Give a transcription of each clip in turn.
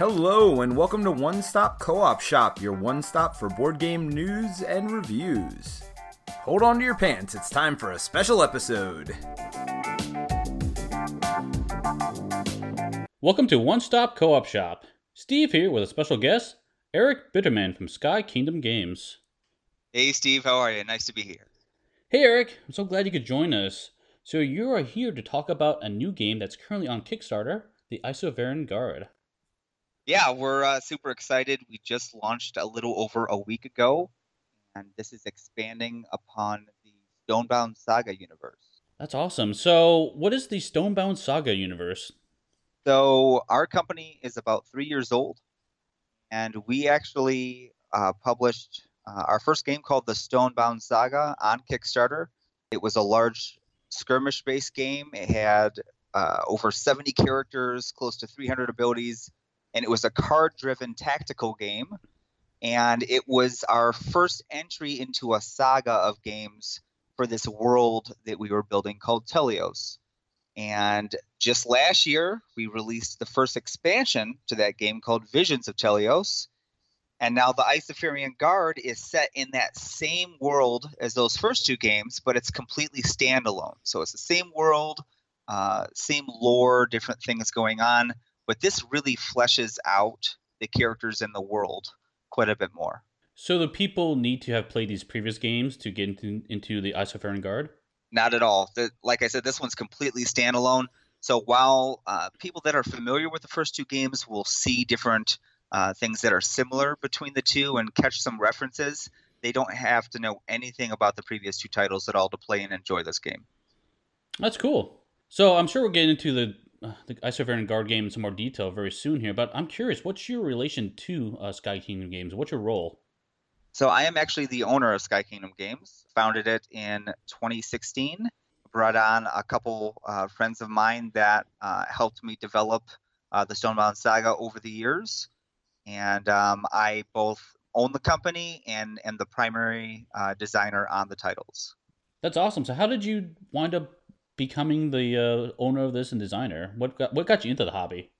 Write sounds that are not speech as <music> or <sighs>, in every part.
Hello, and welcome to One Stop Co op Shop, your one stop for board game news and reviews. Hold on to your pants, it's time for a special episode. Welcome to One Stop Co op Shop. Steve here with a special guest, Eric Bitterman from Sky Kingdom Games. Hey, Steve, how are you? Nice to be here. Hey, Eric, I'm so glad you could join us. So, you are here to talk about a new game that's currently on Kickstarter, the Isofarian Guard. Yeah, we're uh, super excited. We just launched a little over a week ago, and this is expanding upon the Stonebound Saga universe. That's awesome. So, what is the Stonebound Saga universe? So, our company is about three years old, and we actually uh, published uh, our first game called the Stonebound Saga on Kickstarter. It was a large skirmish based game. It had uh, over 70 characters, close to 300 abilities, and it was a card driven tactical game. And it was our first entry into a saga of games for this world that we were building called Telios. And just last year, we released the first expansion to that game called Visions of Telios. And now the Isofarian Guard is set in that same world as those first two games, but it's completely standalone. So it's the same world, uh, same lore, different things going on, but this really fleshes out the characters in the world quite a bit more. So the people need to have played these previous games to get into, into the Isofarian Guard? Not at all. The, like I said, this one's completely standalone. So while uh, people that are familiar with the first two games will see different uh, things that are similar between the two and catch some references, they don't have to know anything about the previous two titles at all to play and enjoy this game. That's cool. So I'm sure we'll get into the uh, the Isofarian Guard game in some more detail very soon here, but I'm curious, what's your relation to uh, Sky Kingdom Games? What's your role? So I am actually the owner of Sky Kingdom Games. Founded it in 2016. Brought on a couple uh, friends of mine that uh, helped me develop uh, the Stonebound Saga over the years, and um, I both own the company and am the primary uh, designer on the titles. That's awesome. So how did you wind up becoming the uh, owner of this and designer? What got, what got you into the hobby?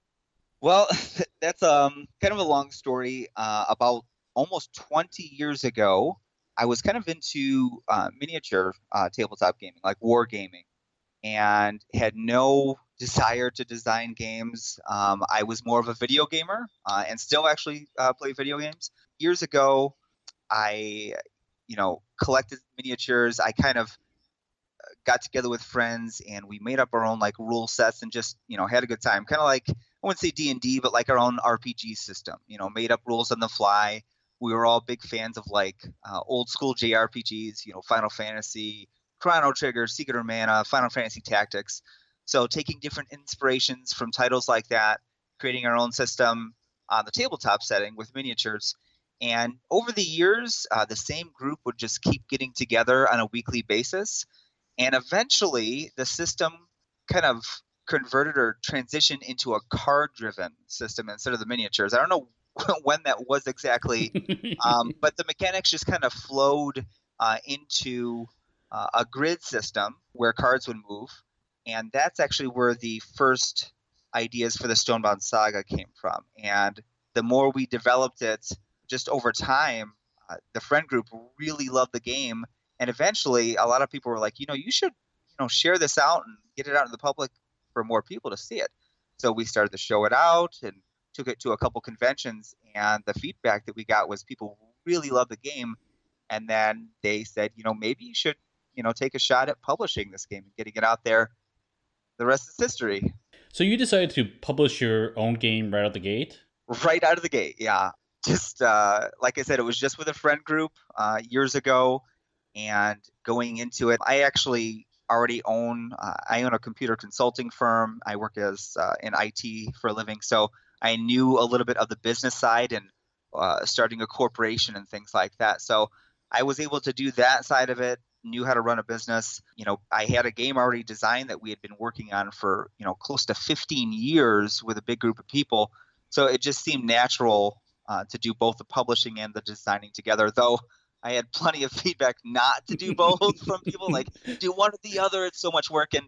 Well, <laughs> that's um kind of a long story. Uh, about almost 20 years ago, I was kind of into uh, miniature uh, tabletop gaming, like war gaming, and had no desire to design games. Um, I was more of a video gamer uh, and still actually uh, play video games. Years ago, I, you know, collected miniatures. I kind of got together with friends and we made up our own like rule sets and just you know had a good time. Kind of like i wouldn't say d&d but like our own rpg system you know made up rules on the fly. We were all big fans of like uh, old school jrpgs you know final fantasy chrono trigger secret of mana final fantasy tactics. So taking different inspirations from titles like that creating our own system on the tabletop setting with miniatures. And over the years uh, the same group would just keep getting together on a weekly basis and eventually, the system kind of converted or transitioned into a card driven system instead of the miniatures. I don't know <laughs> when that was exactly, <laughs> um, but the mechanics just kind of flowed uh, into uh, a grid system where cards would move. And that's actually where the first ideas for the Stonebound Saga came from. And the more we developed it just over time, uh, the friend group really loved the game and eventually a lot of people were like you know you should you know share this out and get it out to the public for more people to see it. So we started to show it out and took it to a couple conventions and the feedback that we got was people really love the game. And then they said you know maybe you should you know take a shot at publishing this game and getting it out there the rest is history. So you decided to publish your own game right out of the gate? Right out of the gate yeah. Just uh, like i said it was just with a friend group uh, years ago and going into it, I actually already own uh, I own a computer consulting firm. I work as uh, in IT for a living, so I knew a little bit of the business side and uh, starting a corporation and things like that. So I was able to do that side of it. Knew how to run a business. You know, I had a game already designed that we had been working on for you know close to 15 years with a big group of people. So it just seemed natural uh, to do both the publishing and the designing together. Though I had plenty of feedback not to do both from people like do one or the other. It's so much work, and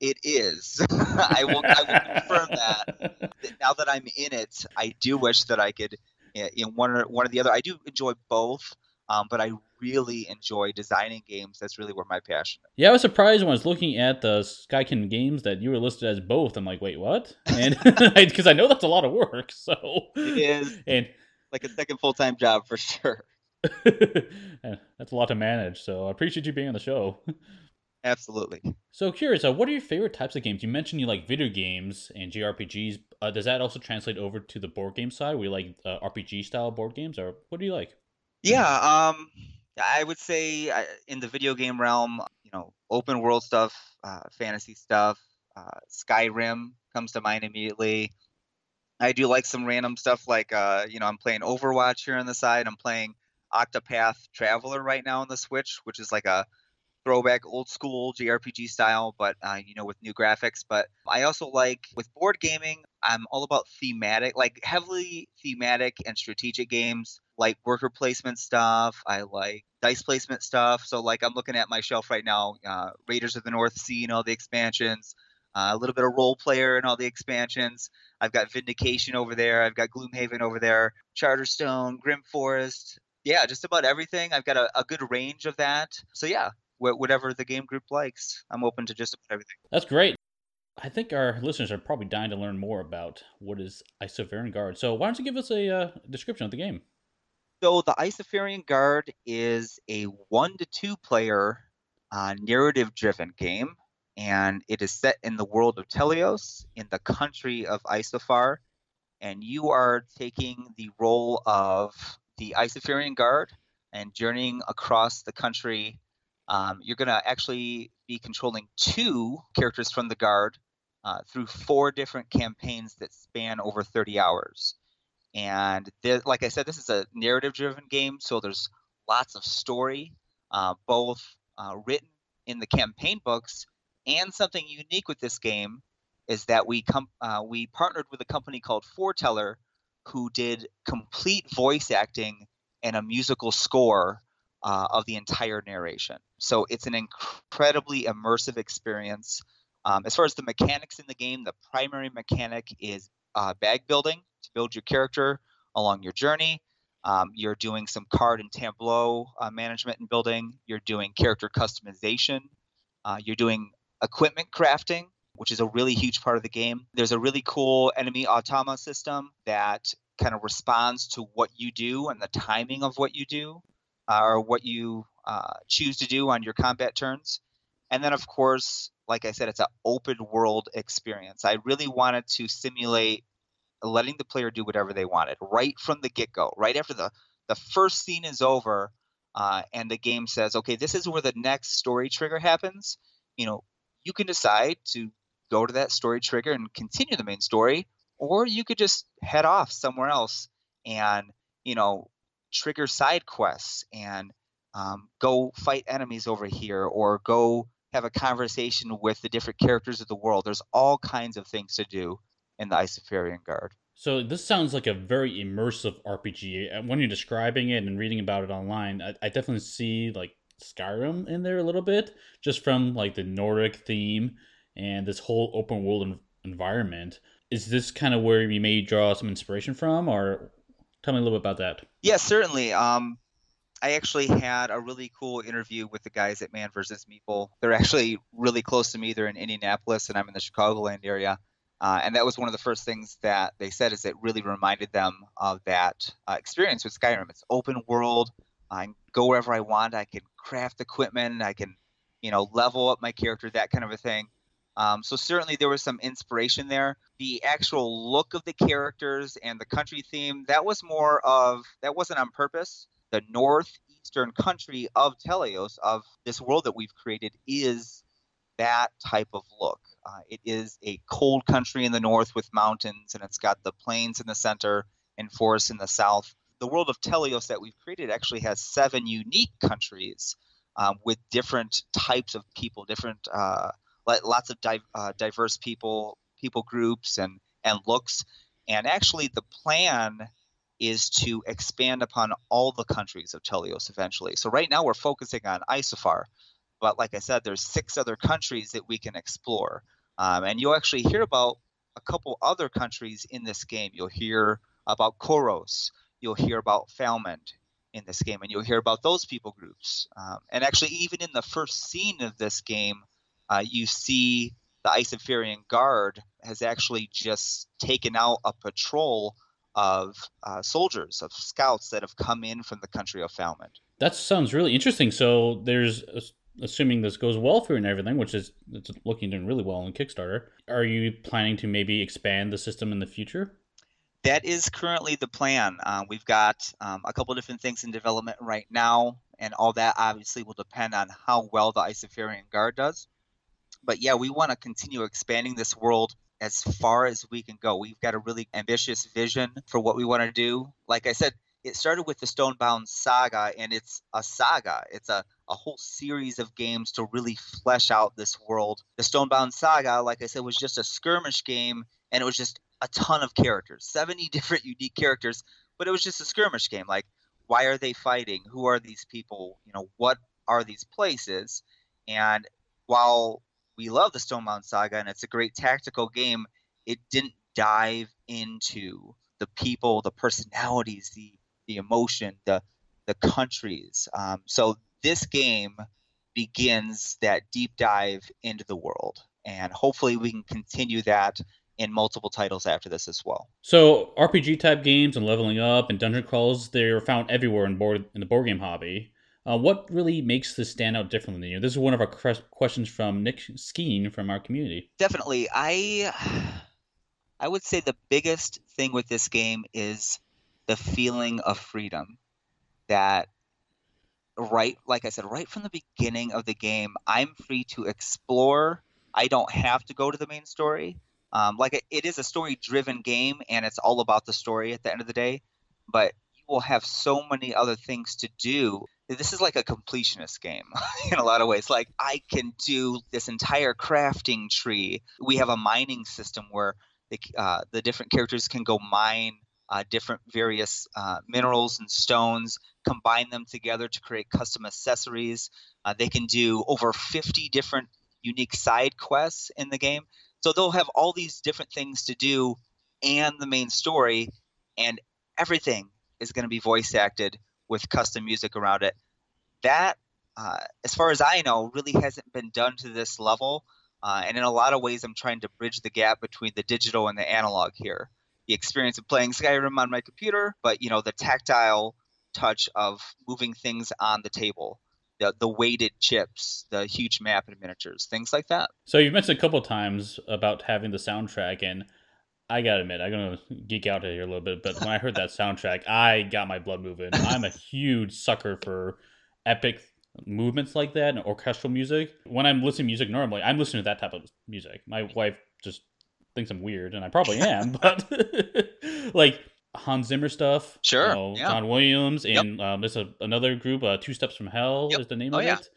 it is. <laughs> I will I will confirm that. now that I'm in it, I do wish that I could in one or one or the other. I do enjoy both, um, but I really enjoy designing games. That's really where my passion is. Yeah, I was surprised when I was looking at the Skykin games that you were listed as both. I'm like, wait, what? And <laughs> because I know that's a lot of work. So it is, <laughs> and like a second full time job for sure. <laughs> that's a lot to manage. So I appreciate you being on the show. <laughs> Absolutely. So curious, uh, what are your favorite types of games? You mentioned you like video games and JRPGs. Uh, does that also translate over to the board game side? We like uh, RPG style board games, or what do you like? Yeah, um, I would say uh, in the video game realm, you know, open world stuff, uh, fantasy stuff, uh, Skyrim comes to mind immediately. I do like some random stuff like, you know, I'm playing Overwatch here on the side. I'm playing Octopath Traveler right now on the Switch, which is like a throwback old school JRPG style, but uh, you know with new graphics. But I also like with board gaming, I'm all about thematic, like heavily thematic and strategic games, like worker placement stuff. I like dice placement stuff. So like I'm looking at my shelf right now, uh, Raiders of the North Sea and all the expansions. Uh, a little bit of Roll Player and all the expansions. I've got Vindication over there. I've got Gloomhaven over there. Charterstone, Grim Forest. Yeah, just about everything. I've got a, a good range of that. So yeah, whatever the game group likes. I'm open to just about everything. That's great. I think our listeners are probably dying to learn more about what is Isofarian Guard. So why don't you give us a uh, description of the game? So the Isofarian Guard is a one to two player uh, narrative-driven game, and it is set in the world of Teleos in the country of Isofar, and you are taking the role of the Isofarian Guard and journeying across the country um, you're going to actually be controlling two characters from the guard uh, through four different campaigns that span over 30 hours. And there, like I said, this is a narrative driven game, so there's lots of story, uh, both uh, written in the campaign books and something unique with this game is that we com- uh, we partnered with a company called Forteller who did complete voice acting and a musical score uh, of the entire narration. So it's an incredibly immersive experience. Um, as far as the mechanics in the game, the primary mechanic is uh, bag building to build your character along your journey. Um, you're doing some card and tableau uh, management and building. You're doing character customization. Uh, you're doing equipment crafting, which is a really huge part of the game. There's a really cool enemy automa system that kind of responds to what you do and the timing of what you do uh, or what you uh, choose to do on your combat turns. And then, of course, like I said, it's an open world experience. I really wanted to simulate letting the player do whatever they wanted right from the get go, right after the, the first scene is over. Uh, and the game says, okay, this is where the next story trigger happens. You know, you can decide to go to that story trigger and continue the main story, or you could just head off somewhere else and, you know, trigger side quests and um, go fight enemies over here or go have a conversation with the different characters of the world. There's all kinds of things to do in the Isofarian Guard. So this sounds like a very immersive RPG. When you're describing it and reading about it online, I, I definitely see like Skyrim in there a little bit, just from like the Nordic theme and this whole open world environment. Is this kind of where you may draw some inspiration from, or Tell me a little bit about that. Yeah, certainly. Um, I actually had a really cool interview with the guys at Man vs. Meeple. They're actually really close to me. They're in Indianapolis, and I'm in the Chicagoland area. Uh, and that was one of the first things that they said is it really reminded them of that uh, experience with Skyrim. It's open world. I can go wherever I want. I can craft equipment. I can, you know, level up my character, that kind of a thing. Um, so certainly there was some inspiration there. The actual look of the characters and the country theme that was more of that wasn't on purpose. The northeastern country of Teleos of this world that we've created is that type of look. Uh, it is a cold country in the north with mountains, and it's got the plains in the center and forests in the south. The world of Teleos that we've created actually has seven unique countries um, with different types of people, different uh, lots of di- uh, diverse people, people groups, and and looks. And actually, the plan is to expand upon all the countries of Teleos eventually. So right now we're focusing on Isofar, but like I said, there's six other countries that we can explore. Um, and you'll actually hear about a couple other countries in this game. You'll hear about Koros, you'll hear about Falmond in this game, and you'll hear about those people groups. Um, and actually, even in the first scene of this game, uh, you see the Isofarian Guard has actually just taken out a patrol of uh, soldiers, of scouts that have come in from the country of Falmond. That sounds really interesting. So there's, assuming this goes well for you and everything, which is it's looking doing really well on Kickstarter. Are you planning to maybe expand the system in the future? That is currently the plan. Uh, we've got um, a couple different things in development right now, and all that obviously will depend on how well the Isofarian Guard does. But yeah, we want to continue expanding this world as far as we can go. We've got a really ambitious vision for what we want to do. Like I said, it started with the Stonebound saga, and it's a saga. It's a, a whole series of games to really flesh out this world. The Stonebound saga, like I said, was just a skirmish game, and it was just a ton of characters 70 <laughs> different unique characters, but it was just a skirmish game. Like, why are they fighting? Who are these people? You know, what are these places? And while we love the Stonebound Saga and it's a great tactical game, it didn't dive into the people, the personalities, the the emotion, the the countries. Um, so this game begins that deep dive into the world, and hopefully we can continue that in multiple titles after this as well. So RPG type games and leveling up and dungeon crawls, they're found everywhere in board in the board game hobby. Uh, what really makes this stand out differently than you? This is one of our questions from Nick Skeen from our community. Definitely, I <sighs> I would say the biggest thing with this game is the feeling of freedom. That right, like I said, right from the beginning of the game, I'm free to explore. I don't have to go to the main story. Um, like it, it is a story-driven game, and it's all about the story at the end of the day. But you will have so many other things to do this is like a completionist game <laughs> in a lot of ways. Like I can do this entire crafting tree. We have a mining system where the, uh, the different characters can go mine uh, different various uh, minerals and stones, combine them together to create custom accessories. Uh, they can do over 50 different unique side quests in the game. So they'll have all these different things to do and the main story, and everything is going to be voice acted with custom music around it. That, uh, as far as I know, really hasn't been done to this level. Uh, and in a lot of ways, I'm trying to bridge the gap between the digital and the analog here. The experience of playing Skyrim on my computer, but you know the tactile touch of moving things on the table, the the weighted chips, the huge map and miniatures, things like that. So you've mentioned a couple times about having the soundtrack, and I gotta admit, I'm gonna geek out here a little bit, but when I heard that soundtrack, I got my blood moving. I'm a huge sucker for epic movements like that and orchestral music. When I'm listening to music normally, I'm listening to that type of music. My wife just thinks I'm weird, and I probably am, <laughs> but <laughs> like Hans Zimmer stuff. Sure. You know, yeah. John Williams and yep. um, there's a, another group, uh, Two Steps from Hell yep. is the name oh, of yeah. it.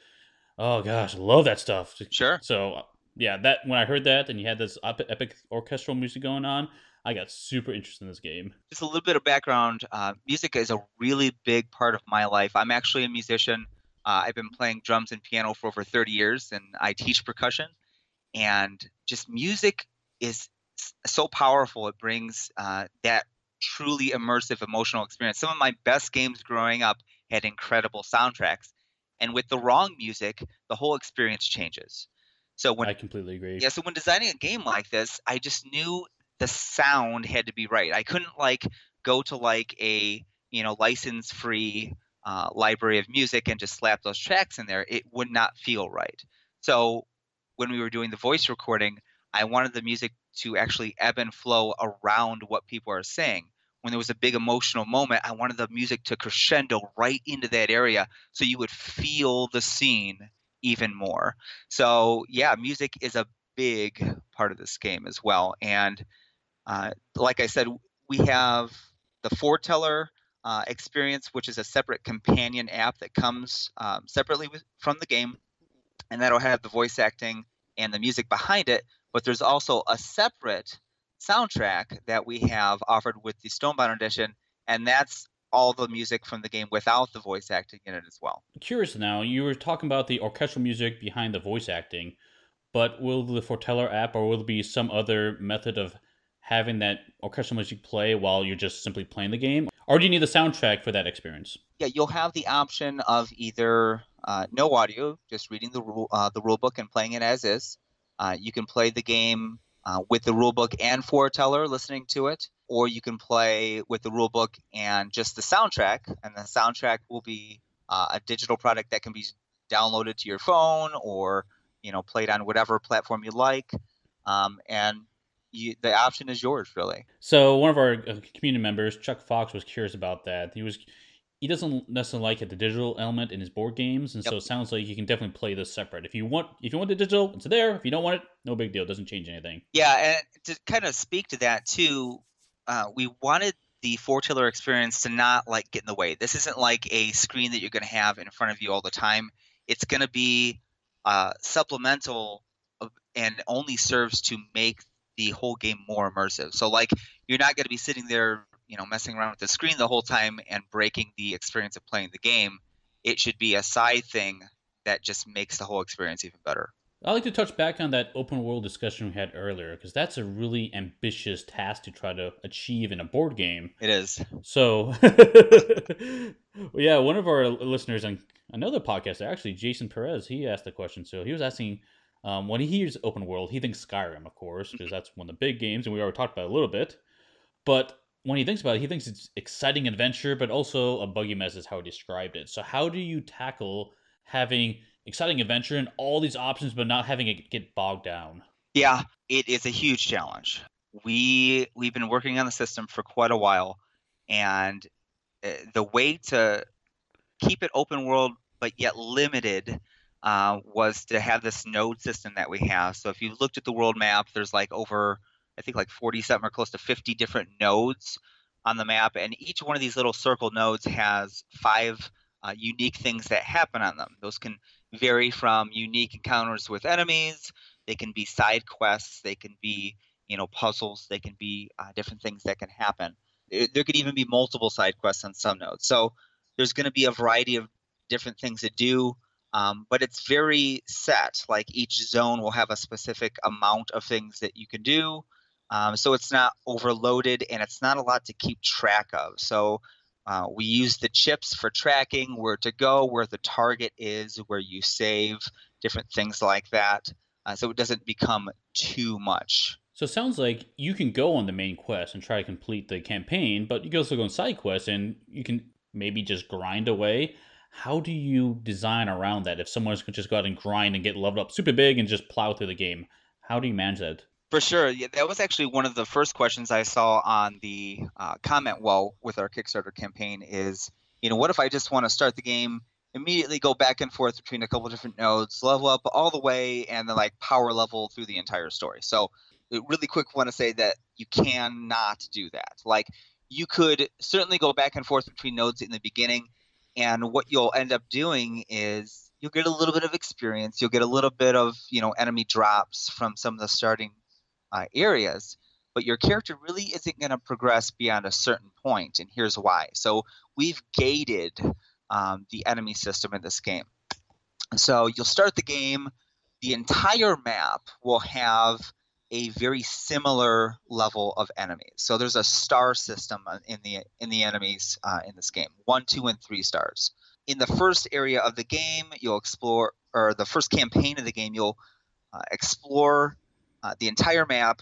Oh gosh, love that stuff. Sure. So yeah, that when I heard that and you had this epic orchestral music going on, I got super interested in this game. Just a little bit of background. Uh, music is a really big part of my life. I'm actually a musician. Uh, I've been playing drums and piano for over 30 years, and I teach percussion. And just music is so powerful. It brings uh, that truly immersive emotional experience. Some of my best games growing up had incredible soundtracks. And with the wrong music, the whole experience changes. So when I completely agree. Yeah, so when designing a game like this, I just knew the sound had to be right. I couldn't like go to like a you know license free uh, library of music and just slap those tracks in there. It would not feel right. So when we were doing the voice recording, I wanted the music to actually ebb and flow around what people are saying. When there was a big emotional moment, I wanted the music to crescendo right into that area so you would feel the scene even more. So yeah, music is a big part of this game as well. And uh, like I said, we have the Forteller uh, experience, which is a separate companion app that comes um, separately with, from the game, and that'll have the voice acting and the music behind it. But there's also a separate soundtrack that we have offered with the Stonebound edition, and that's all the music from the game without the voice acting in it as well. Curious now, you were talking about the orchestral music behind the voice acting, but will the Forteller app or will there be some other method of having that orchestral music play while you're just simply playing the game, or do you need the soundtrack for that experience? Yeah, you'll have the option of either uh, no audio, just reading the rule uh, the rule book and playing it as is. Uh, you can play the game uh, with the rule book and forteller listening to it, or you can play with the rule book and just the soundtrack, and the soundtrack will be uh, a digital product that can be downloaded to your phone or you know played on whatever platform you like, um, and you, the option is yours really. So one of our uh, community members, Chuck Fox, was curious about that. He was he doesn't necessarily like it, the digital element in his board games, and yep. so it sounds like you can definitely play this separate. If you want, if you want the digital, it's there. If you don't want it, no big deal. It doesn't change anything. Yeah, and to kind of speak to that too, uh, we wanted the forteller experience to not like get in the way. This isn't like a screen that you're going to have in front of you all the time. It's going to be uh, supplemental and only serves to make the whole game more immersive. So like you're not going to be sitting there, you know, messing around with the screen the whole time and breaking the experience of playing the game. It should be a side thing that just makes the whole experience even better. I'd like to touch back on that open world discussion we had earlier because that's a really ambitious task to try to achieve in a board game. It is. So, <laughs> yeah, one of our listeners on another podcast, actually, Jason Perez, he asked the question. So he was asking um, when he hears open world, he thinks Skyrim, of course, because that's one of the big games, and we already talked about it a little bit. But when he thinks about it, he thinks it's exciting adventure, but also a buggy mess is how he described it. So how do you tackle having exciting adventure and all these options, but not having it get bogged down? Yeah, it is a huge challenge. We we've been working on the system for quite a while, and uh, the way to keep it open world but yet limited uh, was to have this node system that we have. So if you looked at the world map, there's like over, I think like 47 or close to 50 different nodes on the map, and each one of these little circle nodes has five uh, unique things that happen on them. Those can vary from unique encounters with enemies. They can be side quests. They can be you know puzzles. They can be uh, different things that can happen. There, could even be multiple side quests on some nodes. So there's going to be a variety of different things to do. Um, but it's very set. Like each zone will have a specific amount of things that you can do. Um, so it's not overloaded and it's not a lot to keep track of. So uh, we use the chips for tracking where to go, where the target is, where you save, different things like that. Uh, so it doesn't become too much. So it sounds like you can go on the main quest and try to complete the campaign, but you can also go on side quests and you can maybe just grind away how do you design around that if someone's just go out and grind and get leveled up super big and just plow through the game how do you manage that for sure. Yeah, that was actually one of the first questions i saw on the uh, comment wall with our kickstarter campaign is you know what if i just want to start the game immediately go back and forth between a couple different nodes level up all the way and then like power level through the entire story. So really quick want to say that you cannot do that. Like you could certainly go back and forth between nodes in the beginning and what you'll end up doing is you'll get a little bit of experience you'll get a little bit of you know enemy drops from some of the starting uh, areas but your character really isn't going to progress beyond a certain point and here's why so we've gated um, the enemy system in this game so you'll start the game the entire map will have a very similar level of enemies. So there's a star system in the in the enemies uh, in this game: one, two, and three stars. In the first area of the game, you'll explore, or the first campaign of the game, you'll uh, explore uh, the entire map,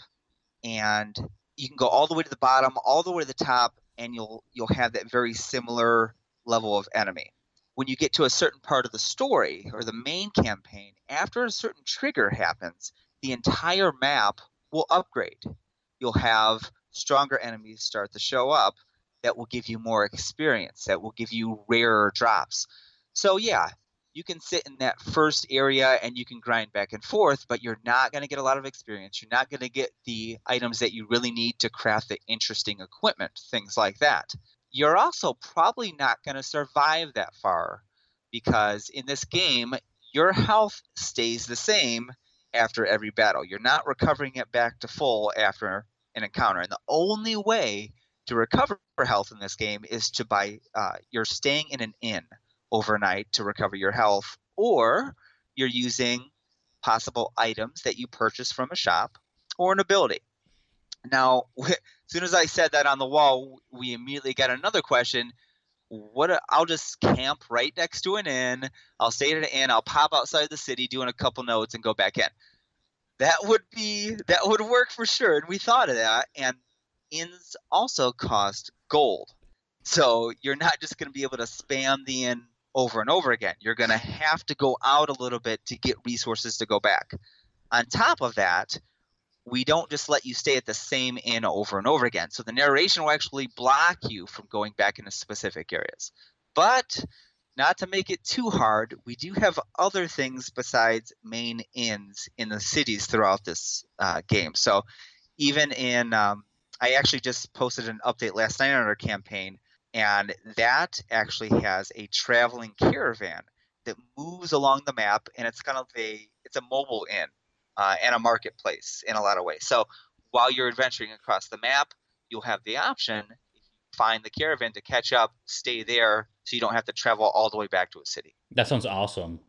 and you can go all the way to the bottom, all the way to the top, and you'll you'll have that very similar level of enemy. When you get to a certain part of the story or the main campaign, after a certain trigger happens, the entire map will upgrade. You'll have stronger enemies start to show up that will give you more experience, that will give you rarer drops. So, yeah, you can sit in that first area and you can grind back and forth, but you're not going to get a lot of experience. You're not going to get the items that you really need to craft the interesting equipment, things like that. You're also probably not going to survive that far because in this game, your health stays the same after every battle. You're not recovering it back to full after an encounter. And the only way to recover health in this game is to buy, uh, you're staying in an inn overnight to recover your health, or you're using possible items that you purchase from a shop or an ability. Now, <laughs> as soon as I said that on the wall, we immediately got another question. What? A, I'll just camp right next to an inn. I'll stay at an inn. I'll pop outside the city, doing a couple nodes, and go back in. That would be that would work for sure. And we thought of that. And inns also cost gold, so you're not just going to be able to spam the inn over and over again. You're going to have to go out a little bit to get resources to go back. On top of that, we don't just let you stay at the same inn over and over again. So the narration will actually block you from going back into specific areas. But not to make it too hard, we do have other things besides main inns in the cities throughout this uh, game. So even in, um, I actually just posted an update last night on our campaign, and that actually has a traveling caravan that moves along the map, and it's kind of a it's a mobile inn uh, and a marketplace in a lot of ways. So while you're adventuring across the map, you'll have the option find the caravan to catch up, stay there, so you don't have to travel all the way back to a city. That sounds awesome.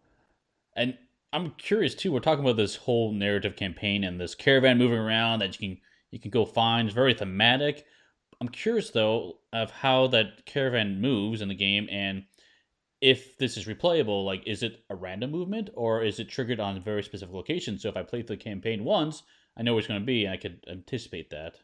And I'm curious too. We're talking about this whole narrative campaign and this caravan moving around that you can you can go find. It's very thematic. I'm curious though of how that caravan moves in the game and if this is replayable, like is it a random movement or is it triggered on very specific locations? So if I play the campaign once, I know where it's going to be. I could anticipate that.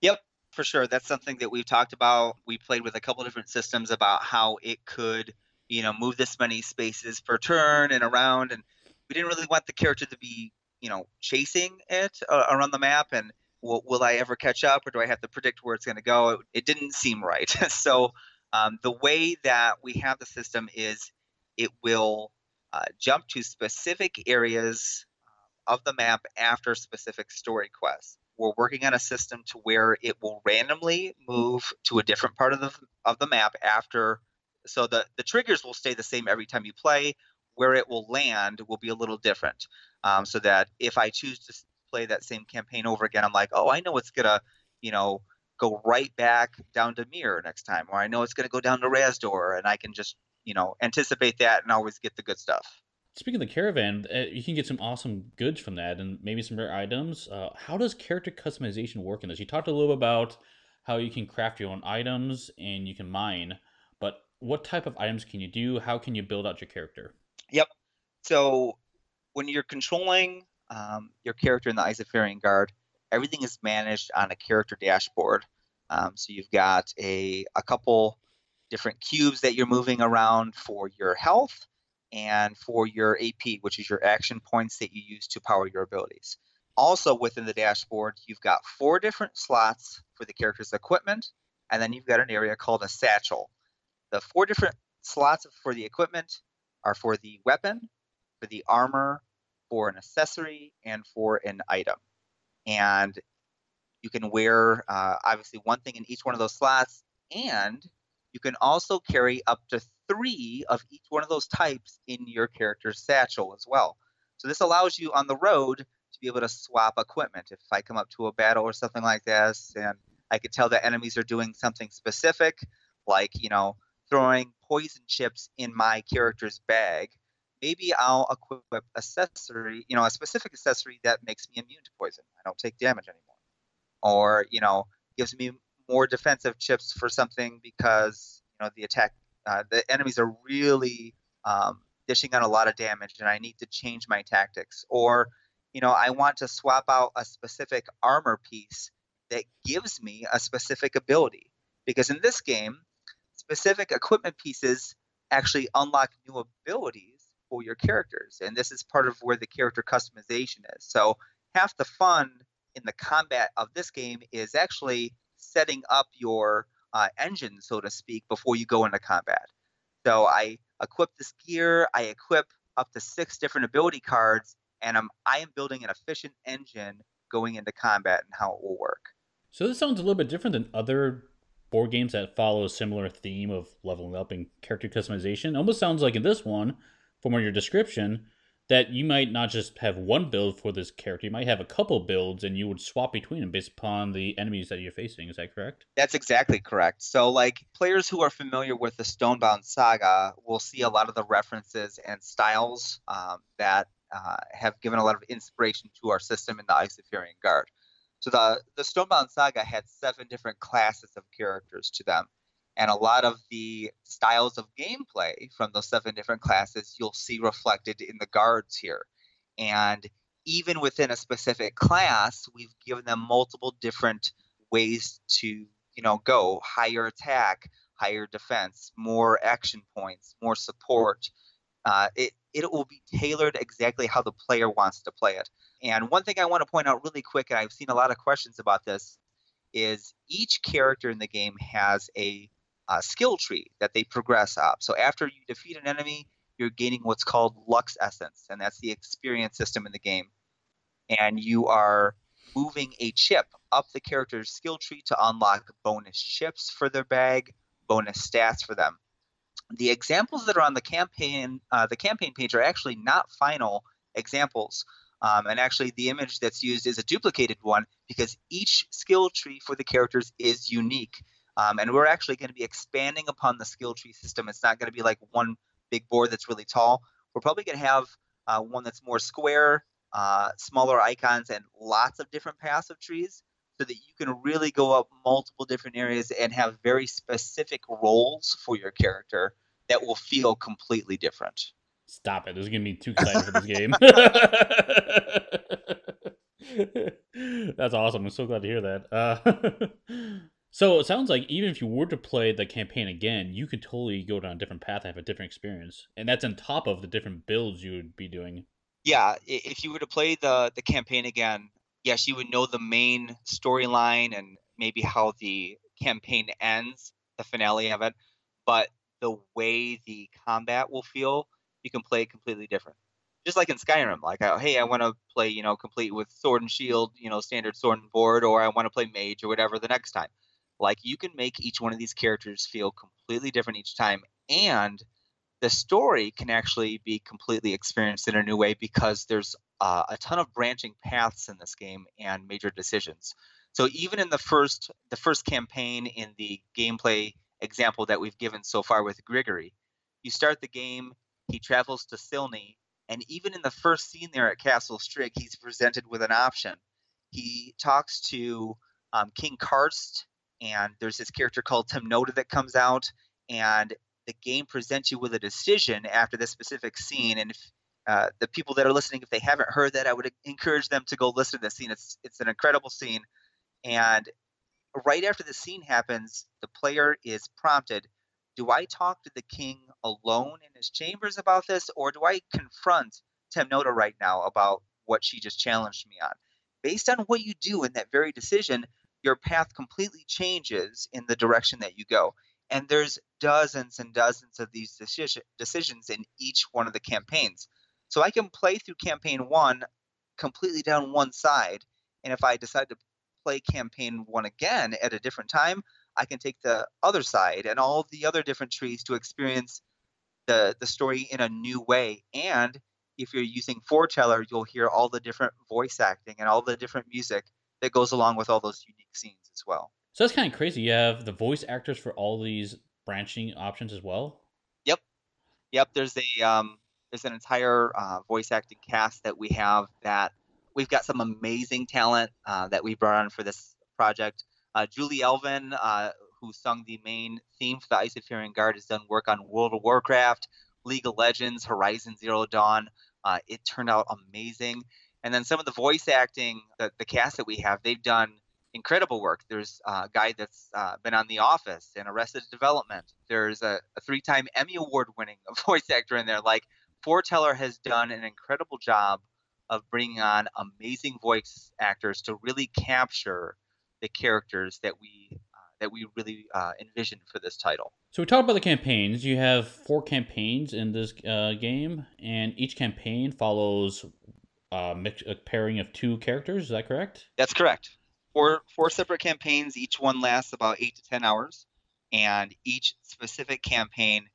Yep, for sure. That's something that we've talked about. We played with a couple different systems about how it could, you know, move this many spaces per turn and around, and we didn't really want the character to be, you know, chasing it uh, around the map and. Will, will I ever catch up, or do I have to predict where it's going to go? It, it didn't seem right. <laughs> so um, the way that we have the system is it will uh, jump to specific areas uh, of the map after specific story quests. We're working on a system to where it will randomly move to a different part of the of the map after. So the the triggers will stay the same every time you play. Where it will land will be a little different. Um, so that if I choose to play that same campaign over again, I'm like, oh, I know it's gonna, you know, go right back down to Mir next time, or I know it's going to go down to Razdor, and I can just you know anticipate that and always get the good stuff. Speaking of the caravan, uh, you can get some awesome goods from that, and maybe some rare items. Uh, how does character customization work in this? You talked a little about how you can craft your own items and you can mine, but what type of items can you do? How can you build out your character? Yep. So when you're controlling um, your character in the Isofarian Guard, everything is managed on a character dashboard. Um, so you've got a, a couple different cubes that you're moving around for your health and for your AP, which is your action points that you use to power your abilities. Also within the dashboard, you've got four different slots for the character's equipment, and then you've got an area called a satchel. The four different slots for the equipment are for the weapon, for the armor, for an accessory, and for an item. And you can wear uh, obviously one thing in each one of those slots and you can also carry up to three of each one of those types in your character's satchel as well. So this allows you on the road to be able to swap equipment. If i come up to a battle or something like this and i could tell that enemies are doing something specific like you know throwing poison chips in my character's bag maybe I'll equip accessory, you know, a specific accessory that makes me immune to poison. I don't take damage anymore. Or, you know, gives me more defensive chips for something because, you know, the attack, uh, the enemies are really um, dishing out a lot of damage and I need to change my tactics. Or, you know, I want to swap out a specific armor piece that gives me a specific ability. Because in this game, specific equipment pieces actually unlock new abilities for your characters. And this is part of where the character customization is. So half the fun in the combat of this game is actually setting up your uh, engine, so to speak, before you go into combat. So I equip this gear, I equip up to six different ability cards, and I'm I am building an efficient engine going into combat and how it will work. So this sounds a little bit different than other board games that follow a similar theme of leveling up and character customization. almost sounds like in this one, from your description that you might not just have one build for this character, you might have a couple builds and you would swap between them based upon the enemies that you're facing. Is that correct? That's exactly correct. So, like, players who are familiar with the Stonebound saga will see a lot of the references and styles um, that uh, have given a lot of inspiration to our system in the Isofarian Guard. So the the Stonebound Saga had seven different classes of characters to them, and a lot of the styles of gameplay from those seven different classes you'll see reflected in the guards here. And even within a specific class, we've given them multiple different ways to, you know, go higher attack, higher defense, more action points, more support. Uh, it it will be tailored exactly how the player wants to play it. And one thing I want to point out really quick, and I've seen a lot of questions about this, is each character in the game has a, a skill tree that they progress up. So after you defeat an enemy, you're gaining what's called Lux Essence, and that's the experience system in the game. And you are moving a chip up the character's skill tree to unlock bonus chips for their bag, bonus stats for them. The examples that are on the campaign uh, the campaign page are actually not final examples. Um, and actually, the image that's used is a duplicated one because each skill tree for the characters is unique. Um, and we're actually going to be expanding upon the skill tree system. It's not going to be like one big board that's really tall. We're probably going to have uh, one that's more square, uh, smaller icons, and lots of different passive trees so that you can really go up multiple different areas and have very specific roles for your character that will feel completely different. Stop it. This is going to be too exciting for this game. <laughs> <laughs> That's awesome. I'm so glad to hear that. Uh, <laughs> so it sounds like even if you were to play the campaign again, you could totally go down a different path and have a different experience. And that's on top of the different builds you would be doing. Yeah, if you were to play the the campaign again, yes, you would know the main storyline and maybe how the campaign ends, the finale of it, but the way the combat will feel you can play completely different. Just like in Skyrim, like uh, hey, I want to play, you know, complete with sword and shield, you know, standard sword and board, or I want to play mage or whatever the next time. Like you can make each one of these characters feel completely different each time, and the story can actually be completely experienced in a new way because there's uh, a ton of branching paths in this game and major decisions. So even in the first the first campaign in the gameplay example that we've given so far with Grigory, you start the game he travels to Cilney, and even in the first scene there at Castle Strigg, he's presented with an option. He talks to um, King Karst, and there's this character called Temnoda that comes out, and the game presents you with a decision after this specific scene. And if uh, the people that are listening, if they haven't heard that, I would encourage them to go listen to the scene. It's it's an incredible scene, and right after the scene happens, the player is prompted do I talk to the king alone in his chambers about this, or do I confront Temnoda right now about what she just challenged me on? Based on what you do in that very decision, your path completely changes in the direction that you go. And there's dozens and dozens of these decision, decisions in each one of the campaigns. So I can play through campaign one completely down one side. And if I decide to play campaign one again at a different time, I can take the other side and all the other different trees to experience the the story in a new way. And if you're using forteller, you'll hear all the different voice acting and all the different music that goes along with all those unique scenes as well. So that's kind of crazy. You have the voice actors for all these branching options as well. Yep, yep. There's a um, there's an entire uh, voice acting cast that we have that we've got some amazing talent uh, that we brought on for this project. Uh, Julie Elven, uh, who sung the main theme for the Isofarian Guard, has done work on World of Warcraft, League of Legends, Horizon Zero Dawn. Uh, it turned out amazing. And then some of the voice acting, the, the cast that we have, they've done incredible work. There's a guy that's uh, been on The Office and Arrested Development. There's a, a three-time Emmy Award-winning <laughs> voice actor in there. Like Forteller has done an incredible job of bringing on amazing voice actors to really capture the characters that we uh, that we really uh, envisioned for this title. So we talked about the campaigns. You have four campaigns in this uh, game, and each campaign follows uh, mix, a pairing of two characters. Is that correct? That's correct. Four four separate campaigns. Each one lasts about eight to ten hours, and each specific campaign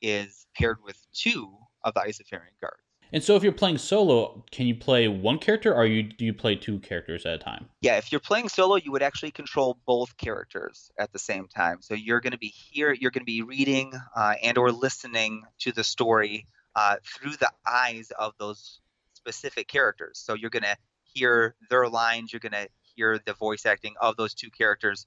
is paired with two of the Isofarian guards. And so, if you're playing solo, can you play one character, or you do you play two characters at a time? Yeah, if you're playing solo, you would actually control both characters at the same time. So you're going to be here, you're going to be reading uh, and or listening to the story uh, through the eyes of those specific characters. So you're going to hear their lines, you're going to hear the voice acting of those two characters.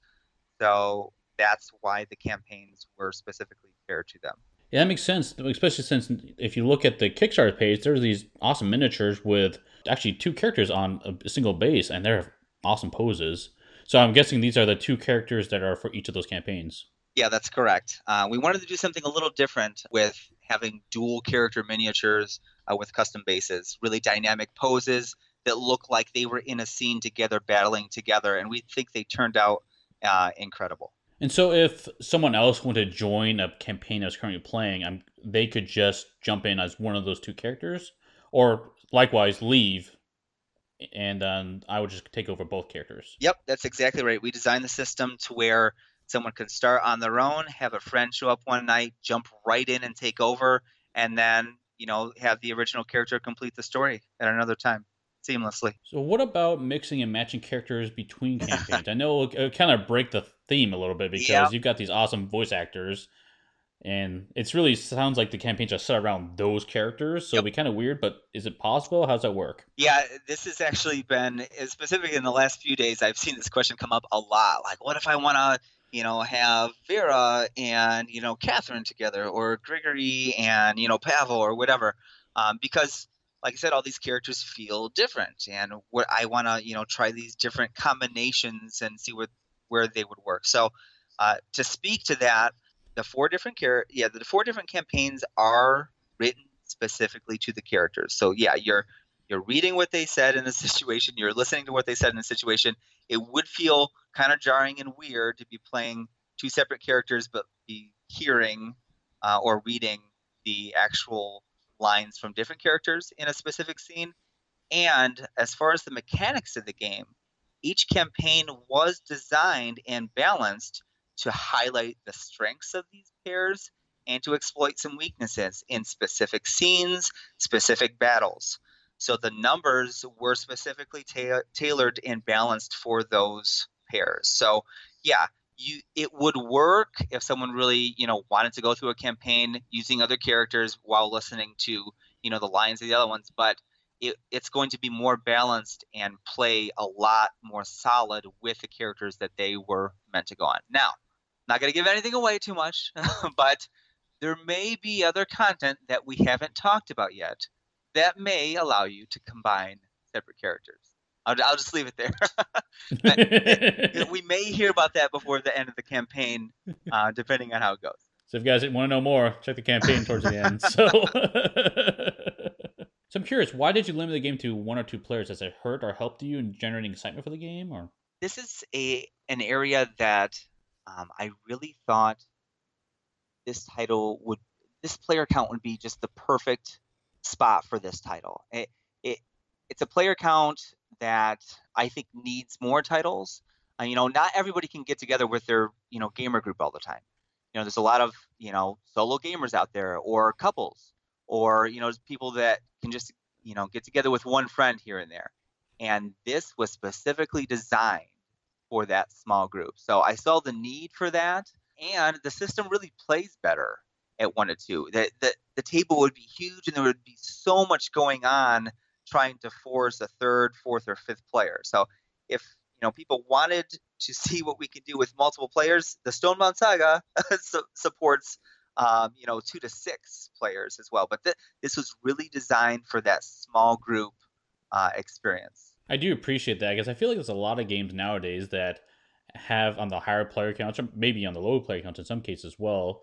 So that's why the campaigns were specifically paired to them. Yeah, that makes sense, especially since if you look at the Kickstarter page, there's these awesome miniatures with actually two characters on a single base, and they're awesome poses. So I'm guessing these are the two characters that are for each of those campaigns. Yeah, that's correct. Uh, we wanted to do something a little different with having dual character miniatures uh, with custom bases, really dynamic poses that look like they were in a scene together, battling together, and we think they turned out uh, incredible. And so, if someone else wanted to join a campaign that's currently playing, um, they could just jump in as one of those two characters, or likewise leave, and then I would just take over both characters. Yep, that's exactly right. We designed the system to where someone can start on their own, have a friend show up one night, jump right in and take over, and then you know have the original character complete the story at another time seamlessly. So, what about mixing and matching characters between <laughs> campaigns? I know it, it kind of break the theme a little bit because yeah. you've got these awesome voice actors, and it's really sounds like the campaigns are set around those characters. So, yep. it'd be kind of weird. But is it possible? How's that work? Yeah, this has actually been specifically in the last few days. I've seen this question come up a lot. Like, what if I want to you know, have Vera and, you know, Catherine together or Gregory and, you know, Pavel or whatever. Um, because like I said, all these characters feel different, and what I want to, you know, try these different combinations and see what where they would work. So, uh, to speak to that, the four different char- yeah, the four different campaigns are written specifically to the characters. So, yeah, you're you're reading what they said in a <laughs> situation, you're listening to what they said in a situation. It would feel kind of jarring and weird to be playing two separate characters, but be hearing uh, or reading the actual lines from different characters in a specific scene. And as far as the mechanics of the game, each campaign was designed and balanced to highlight the strengths of these pairs and to exploit some weaknesses in specific scenes, specific battles. So the numbers were specifically ta- tailored and balanced for those pairs. So, yeah, you it would work if someone really you know wanted to go through a campaign using other characters while listening to you know the lines of the other ones but it, it's going to be more balanced and play a lot more solid with the characters that they were meant to go on now not going to give anything away too much <laughs> but there may be other content that we haven't talked about yet that may allow you to combine separate characters I'll, I'll just leave it there. <laughs> <laughs> we may hear about that before the end of the campaign, uh, depending on how it goes. So if you guys want to know more, check the campaign towards the end. <laughs> So, so I'm curious, why did you limit the game to one or two players? Has it hurt or helped you in generating excitement for the game, or? This is a an area that um, I really thought this title would, this player count would be just the perfect spot for this title. It, it it's a player count that I think needs more titles. You know, not everybody can get together with their you know gamer group all the time. You know, there's a lot of you know solo gamers out there, or couples, or you know people that can just you know get together with one friend here and there. And this was specifically designed for that small group. So I saw the need for that, and the system really plays better at one to two. The, the, the table would be huge, and there would be so much going on trying to force a third, fourth, or fifth player. So if you know people wanted to <laughs> see what we can do with multiple players, the Stonebound Saga <laughs> su- supports um, you know two to six players as well. But th- this was really designed for that small group uh, experience. I do appreciate that because I feel like there's a lot of games nowadays that have on the higher player counts, or maybe on the lower player counts in some cases as well,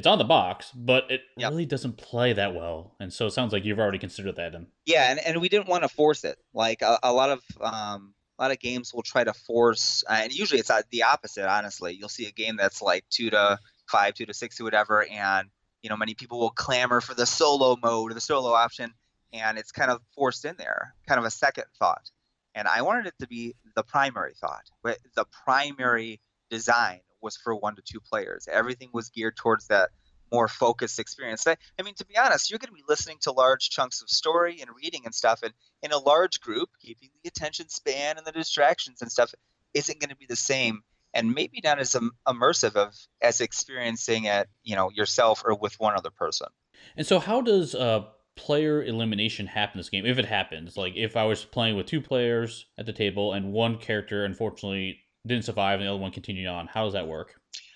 it's on the box, but it yep. really doesn't play that well. And so it sounds like you've already considered that. In. Yeah, and, and we didn't want to force it. Like a, a lot of um, a lot of games will try to force, uh, and usually it's the opposite. Honestly, you'll see a game that's like two to five, two to six, or whatever, and you know many people will clamor for the solo mode or the solo option, and it's kind of forced in there, kind of a second thought. And I wanted it to be the primary thought, the primary design was for one to two players. Everything was geared towards that more focused experience. I, I mean, to be honest, you're going to be listening to large chunks of story and reading and stuff, and in a large group, keeping the attention span and the distractions and stuff isn't going to be the same, and maybe not as immersive of as experiencing it, you know, yourself or with one other person. And so, how does uh, player elimination happen in this game? If it happens, like if I was playing with two players at the table and one character unfortunately didn't survive and the other one continued on, how does that work?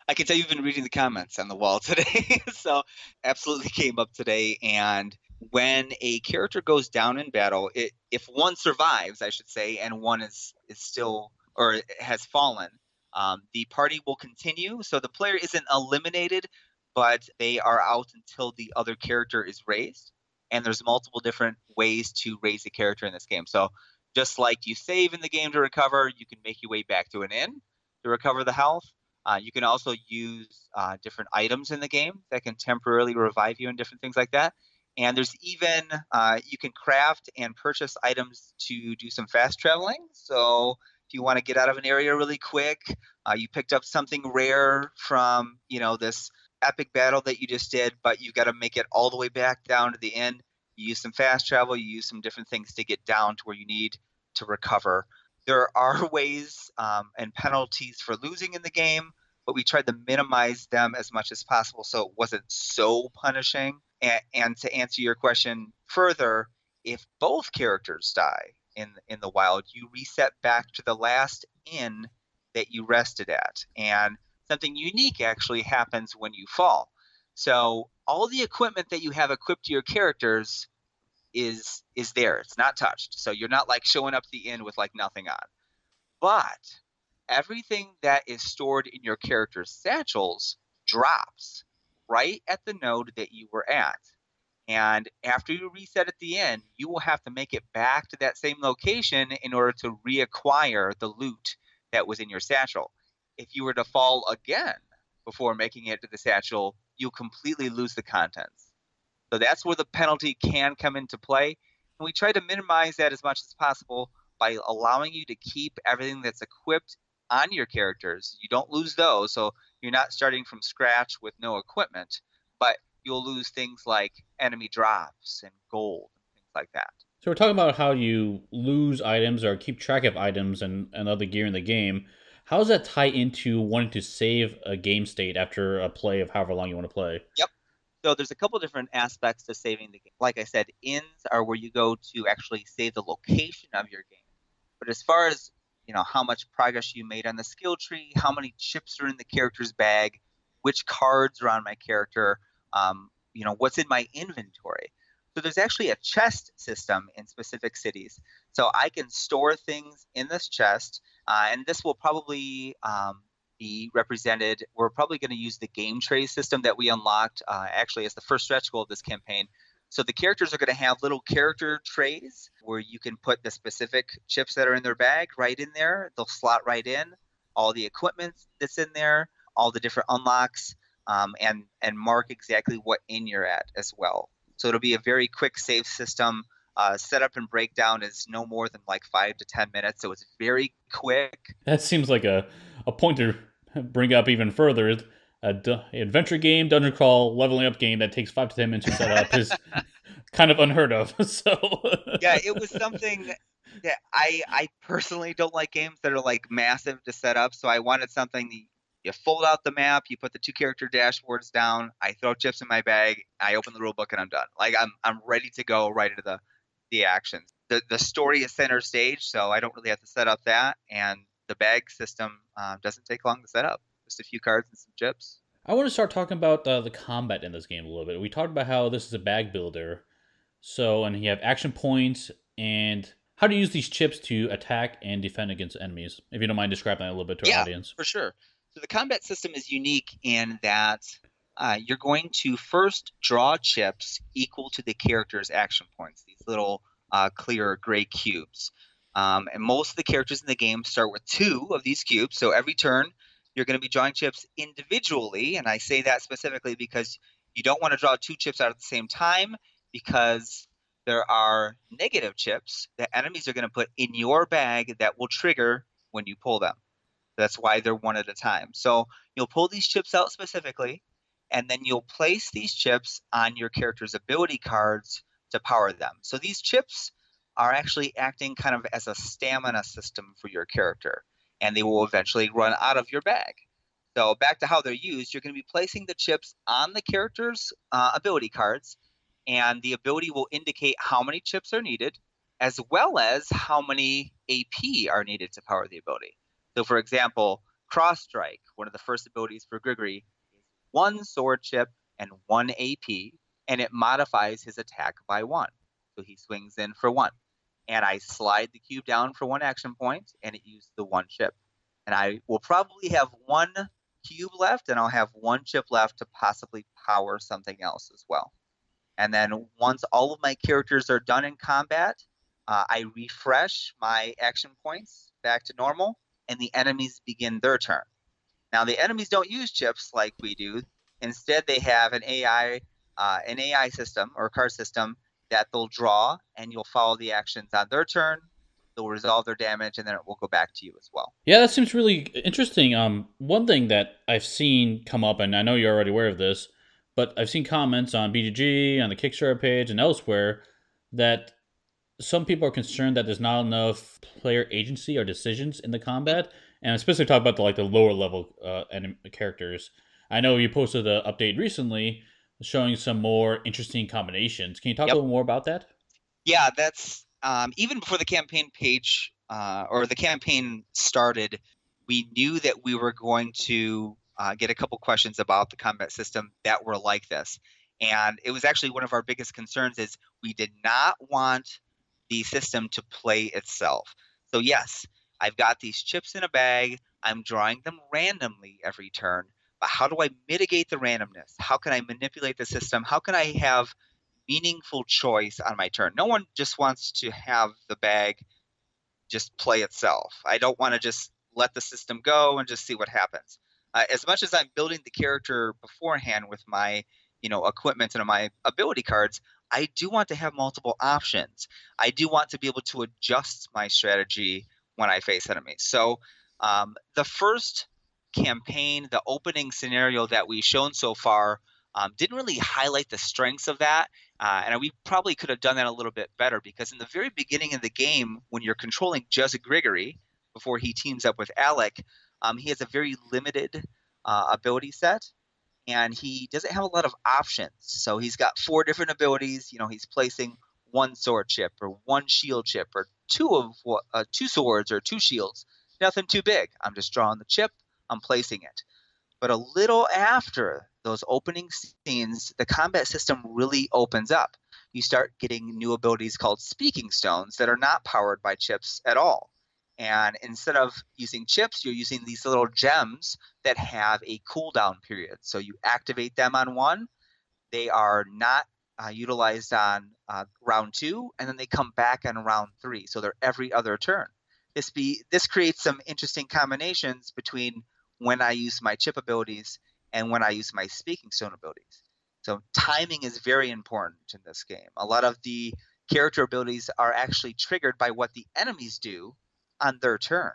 I can tell you've been reading the comments on the wall <laughs> today. so absolutely came up today. And when a character goes down in battle, it, if one survives, I should say, and one is is still or has fallen, um, the party will continue. So the player isn't eliminated, but they are out until the other character is raised. And there's multiple different ways to raise a character in this game. So just like you save in the game to recover, you can make your way back to an inn to recover the health. Uh, you can also use uh, different items in the game that can temporarily revive you and different things like that. And there's even uh, you can craft and purchase items to do some fast traveling. So if you want to get out of an area really quick, uh, you picked up something rare from you know this epic battle that you just did, but you've got to make it all the way back down to the end. You use some fast travel, you use some different things to get down to where you need to recover. There are <laughs> ways um, and penalties for losing in the game, but we tried to minimize them as much as possible so it wasn't so punishing. And, and to answer your question further, if both characters die in in the wild, you reset back to the last inn that you rested at, and something unique actually happens when you fall. So all the equipment that you have equipped to your characters is is there. It's not touched. So you're not like showing up the end with like nothing on. But everything that is stored in your character's satchels drops right at the node that you were at. And after you reset at the end, you will have to make it back to that same location in order to reacquire the loot that was in your satchel. If you were to fall again before making it to the satchel, you'll completely lose the contents. So that's where the penalty can come into play. And we try to minimize that as much as possible by allowing you to keep everything that's equipped on your characters. You don't lose those, so you're not starting from scratch with no equipment, but you'll lose things like enemy drops and gold and things like that. So we're talking about how you lose items or keep track of items and, and other gear in the game. How does that tie into wanting to save a game state after a play of however long you want to play? Yep. So there's a couple different aspects to saving the game. Like I said, inns are where you go to actually save the location of your game. But as far as you know how much progress you made on the skill tree, how many chips are in the character's bag, which cards are on my character, um, you know what's in my inventory. So there's actually a chest system in specific cities. So I can store things in this chest, uh, and this will probably um, be represented. We're probably going to use the game tray system that we unlocked uh, actually as the first stretch goal of this campaign. So the characters are going to have little character trays where you can put the specific chips that are in their bag right in there. They'll slot right in. All the equipment that's in there, all the different unlocks, um, and and mark exactly what in you're at as well. So it'll be a very quick save system. Uh, setup and breakdown is no more than like five to ten minutes, so it's very quick. That seems like a, a point to bring up even further a d- adventure game, dungeon crawl, leveling up game that takes five to ten minutes to set up is <laughs> kind of unheard of. <laughs> So yeah, it was something that I I personally don't like games that are like massive to set up. So I wanted something that you fold out the map, you put the two character dashboards down, I throw chips in my bag, I open the rule book, and I'm done. Like I'm I'm ready to go right into the the actions. The the story is center stage, so I don't really have to set up that, and the bag system uh, doesn't take long to set up just a few cards and some chips. I want to start talking about uh, the combat in this game a little bit. We talked about how this is a bag builder, so and you have action points and how to use these chips to attack and defend against enemies. If you don't mind describing that a little bit to yeah, our audience. for sure. So the combat system is unique in that uh, you're going to first draw chips equal to the character's action points. These little uh, clear gray cubes. Um, and most of the characters in the game start with two of these cubes. So every turn, you're going to be drawing chips individually. And I say that specifically because you don't want to draw two chips out at the same time because there are negative chips that enemies are going to put in your bag that will trigger when you pull them. That's why they're one at a time. So you'll pull these chips out specifically, and then you'll place these chips on your character's ability cards to power them. So these chips are actually acting kind of as a stamina system for your character and they will eventually run out of your bag. So back to how they're used, you're going to be placing the chips on the character's uh, ability cards, and the ability will indicate how many chips are needed, as well as how many AP are needed to power the ability. So, for example, Cross Strike, one of the first abilities for Grigori, is one sword chip and one AP, and it modifies his attack by one. So he swings in for one. And I slide the cube down for one action point, and it used the one chip. And I will probably have one cube left, and I'll have one chip left to possibly power something else as well. And then once all of my characters are done in combat, uh, I refresh my action points back to normal, and the enemies begin their turn. Now the enemies don't use chips like we do. Instead, they have an AI, uh, an AI system or card system that they'll draw, and you'll follow the actions on their turn. They'll resolve their damage, and then it will go back to you as well. Yeah, that seems really interesting. Um, one thing that I've seen come up, and I know you're already aware of this, but I've seen comments on BGG, on the Kickstarter page, and elsewhere that some people are concerned that there's not enough player agency or decisions in the combat, and especially talk about the like the lower level uh, enemy characters. I know you posted an update recently showing some more interesting combinations. Can you talk yep. a little more about that? Yeah, that's um, even before the campaign page uh, or the campaign started, we knew that we were going to uh, get a couple questions about the combat system that were like this. And it was actually one of our biggest concerns is we did not want the system to play itself. So yes, I've got these chips in a bag. I'm drawing them randomly every turn. But how do I mitigate the randomness? How can I manipulate the system? How can I have meaningful choice on my turn? No one just wants to have the bag just play itself. I don't want to just let the system go and just see what happens. Uh, as much as I'm building the character beforehand with my you know equipment and my ability cards, I do want to have multiple options. I do want to be able to adjust my strategy when I face enemies. So um, the first campaign, the opening scenario that we've shown so far, um, didn't really highlight the strengths of that. Uh, and we probably could have done that a little bit better because in the very beginning of the game, when you're controlling just Grigori before he teams up with Alec, um, he has a very limited uh, ability set and he doesn't have a lot of options. So he's got four different abilities. You know, he's placing one sword chip or one shield chip or two of uh, two swords or two shields. Nothing too big. I'm just drawing the chip. I'm placing it. But a little after those opening scenes, the combat system really opens up. You start getting new abilities called speaking stones that are not powered by chips at all. And instead of using chips, you're using these little gems that have a cooldown period. So you activate them on one, they are not uh, utilized on uh, round two, and then they come back on round three. So they're every other turn. This be this creates some interesting combinations between when I use my chip abilities and when I use my speaking stone abilities. So timing is very important in this game. A lot of the character abilities are actually triggered by what the enemies do on their turn.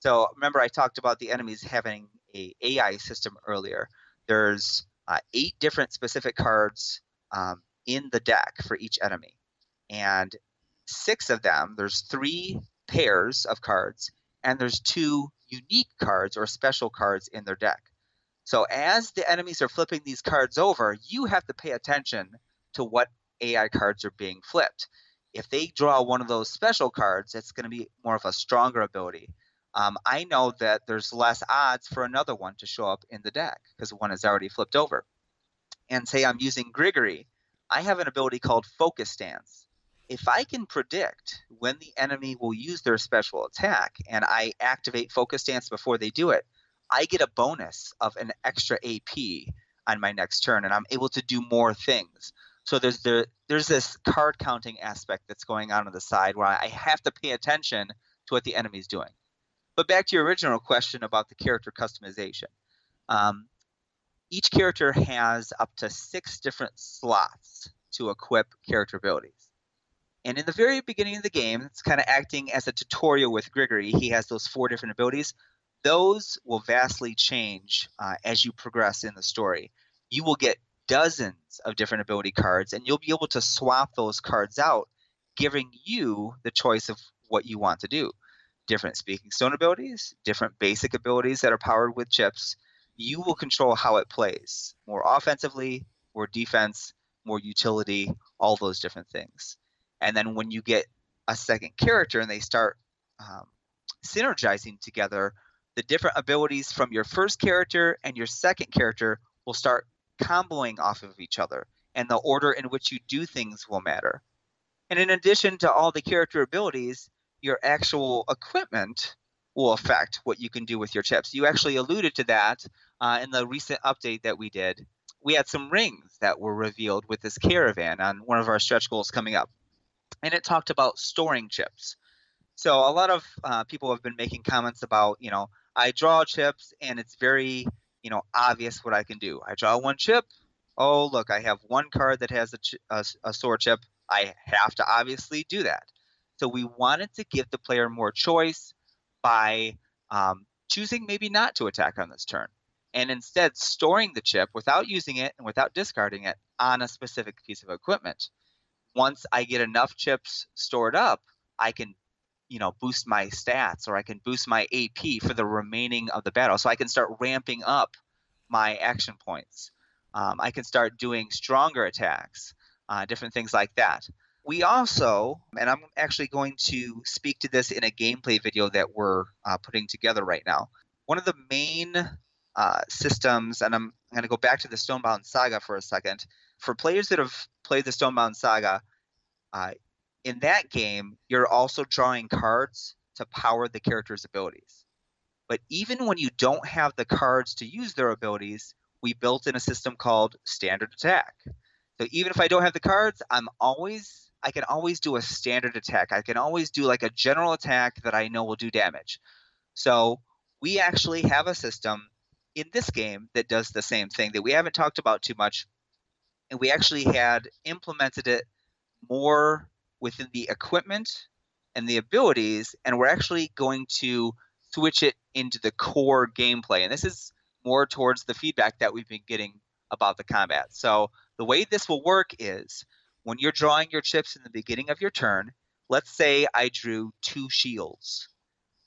So remember, I talked about the enemies having a AI system earlier. There's uh, eight different specific cards um, in the deck for each enemy, and six of them. There's three pairs of cards, and there's two unique cards or special cards in their deck. So as the enemies are flipping these cards over, you have to pay attention to what AI cards are being flipped if they draw one of those special cards, it's going to be more of a stronger ability. Um, I know that there's less odds for another one to show up in the deck because one is already flipped over. And say I'm using Grigori, I have an ability called Focus Stance. If I can predict when the enemy will use their special attack and I activate Focus Stance before they do it, I get a bonus of an extra AP on my next turn and I'm able to do more things. So there's the there's this card counting aspect that's going on on the side where I have to pay attention to what the enemy's doing. But back to your original question about the character customization. Um, each character has up to six different slots to equip character abilities. And in the very beginning of the game, it's kind of acting as a tutorial with Grigori. He has those four different abilities. Those will vastly change uh, as you progress in the story. You will get dozens of different ability cards, and you'll be able to swap those cards out, giving you the choice of what you want to do. Different speaking stone abilities, different basic abilities that are powered with chips. You will control how it plays more offensively, more defense, more utility, all those different things. And then when you get a second character and they start um, synergizing together, the different abilities from your first character and your second character will start comboing off of each other, and the order in which you do things will matter. And in addition to all the character abilities, your actual equipment will affect what you can do with your chips. You actually alluded to that uh, in the recent update that we did. We had some rings that were revealed with this caravan on one of our stretch goals coming up. And it talked about storing chips. So a lot of uh, people have been making comments about, you know, I draw chips and it's very, you know, obvious what I can do. I draw one chip. Oh, look, I have one card that has a, ch- a, a sword chip. I have to obviously do that. So we wanted to give the player more choice by um, choosing maybe not to attack on this turn and instead storing the chip without using it and without discarding it on a specific piece of equipment. Once I get enough chips stored up, I can you know boost my stats or I can boost my AP for the remaining of the battle. So I can start ramping up my action points. Um, I can start doing stronger attacks, uh, different things like that. We also, and I'm actually going to speak to this in a gameplay video that we're uh, putting together right now. One of the main uh, systems, and I'm, I'm going to go back to the Stonebound Saga for a second. For players that have played the Stonebound Saga, uh, in that game, you're also drawing cards to power the character's abilities. But even when you don't have the cards to use their abilities, we built in a system called standard attack. So even if I don't have the cards, I'm always I can always do a standard attack. I can always do like a general attack that I know will do damage. So we actually have a system in this game that does the same thing that we haven't talked about too much. And we actually had implemented it more within the equipment and the abilities, and we're actually going to switch it into the core gameplay. And this is more towards the feedback that we've been getting about the combat. So the way this will work is when you're drawing your chips in the beginning of your turn, let's say I drew two shields.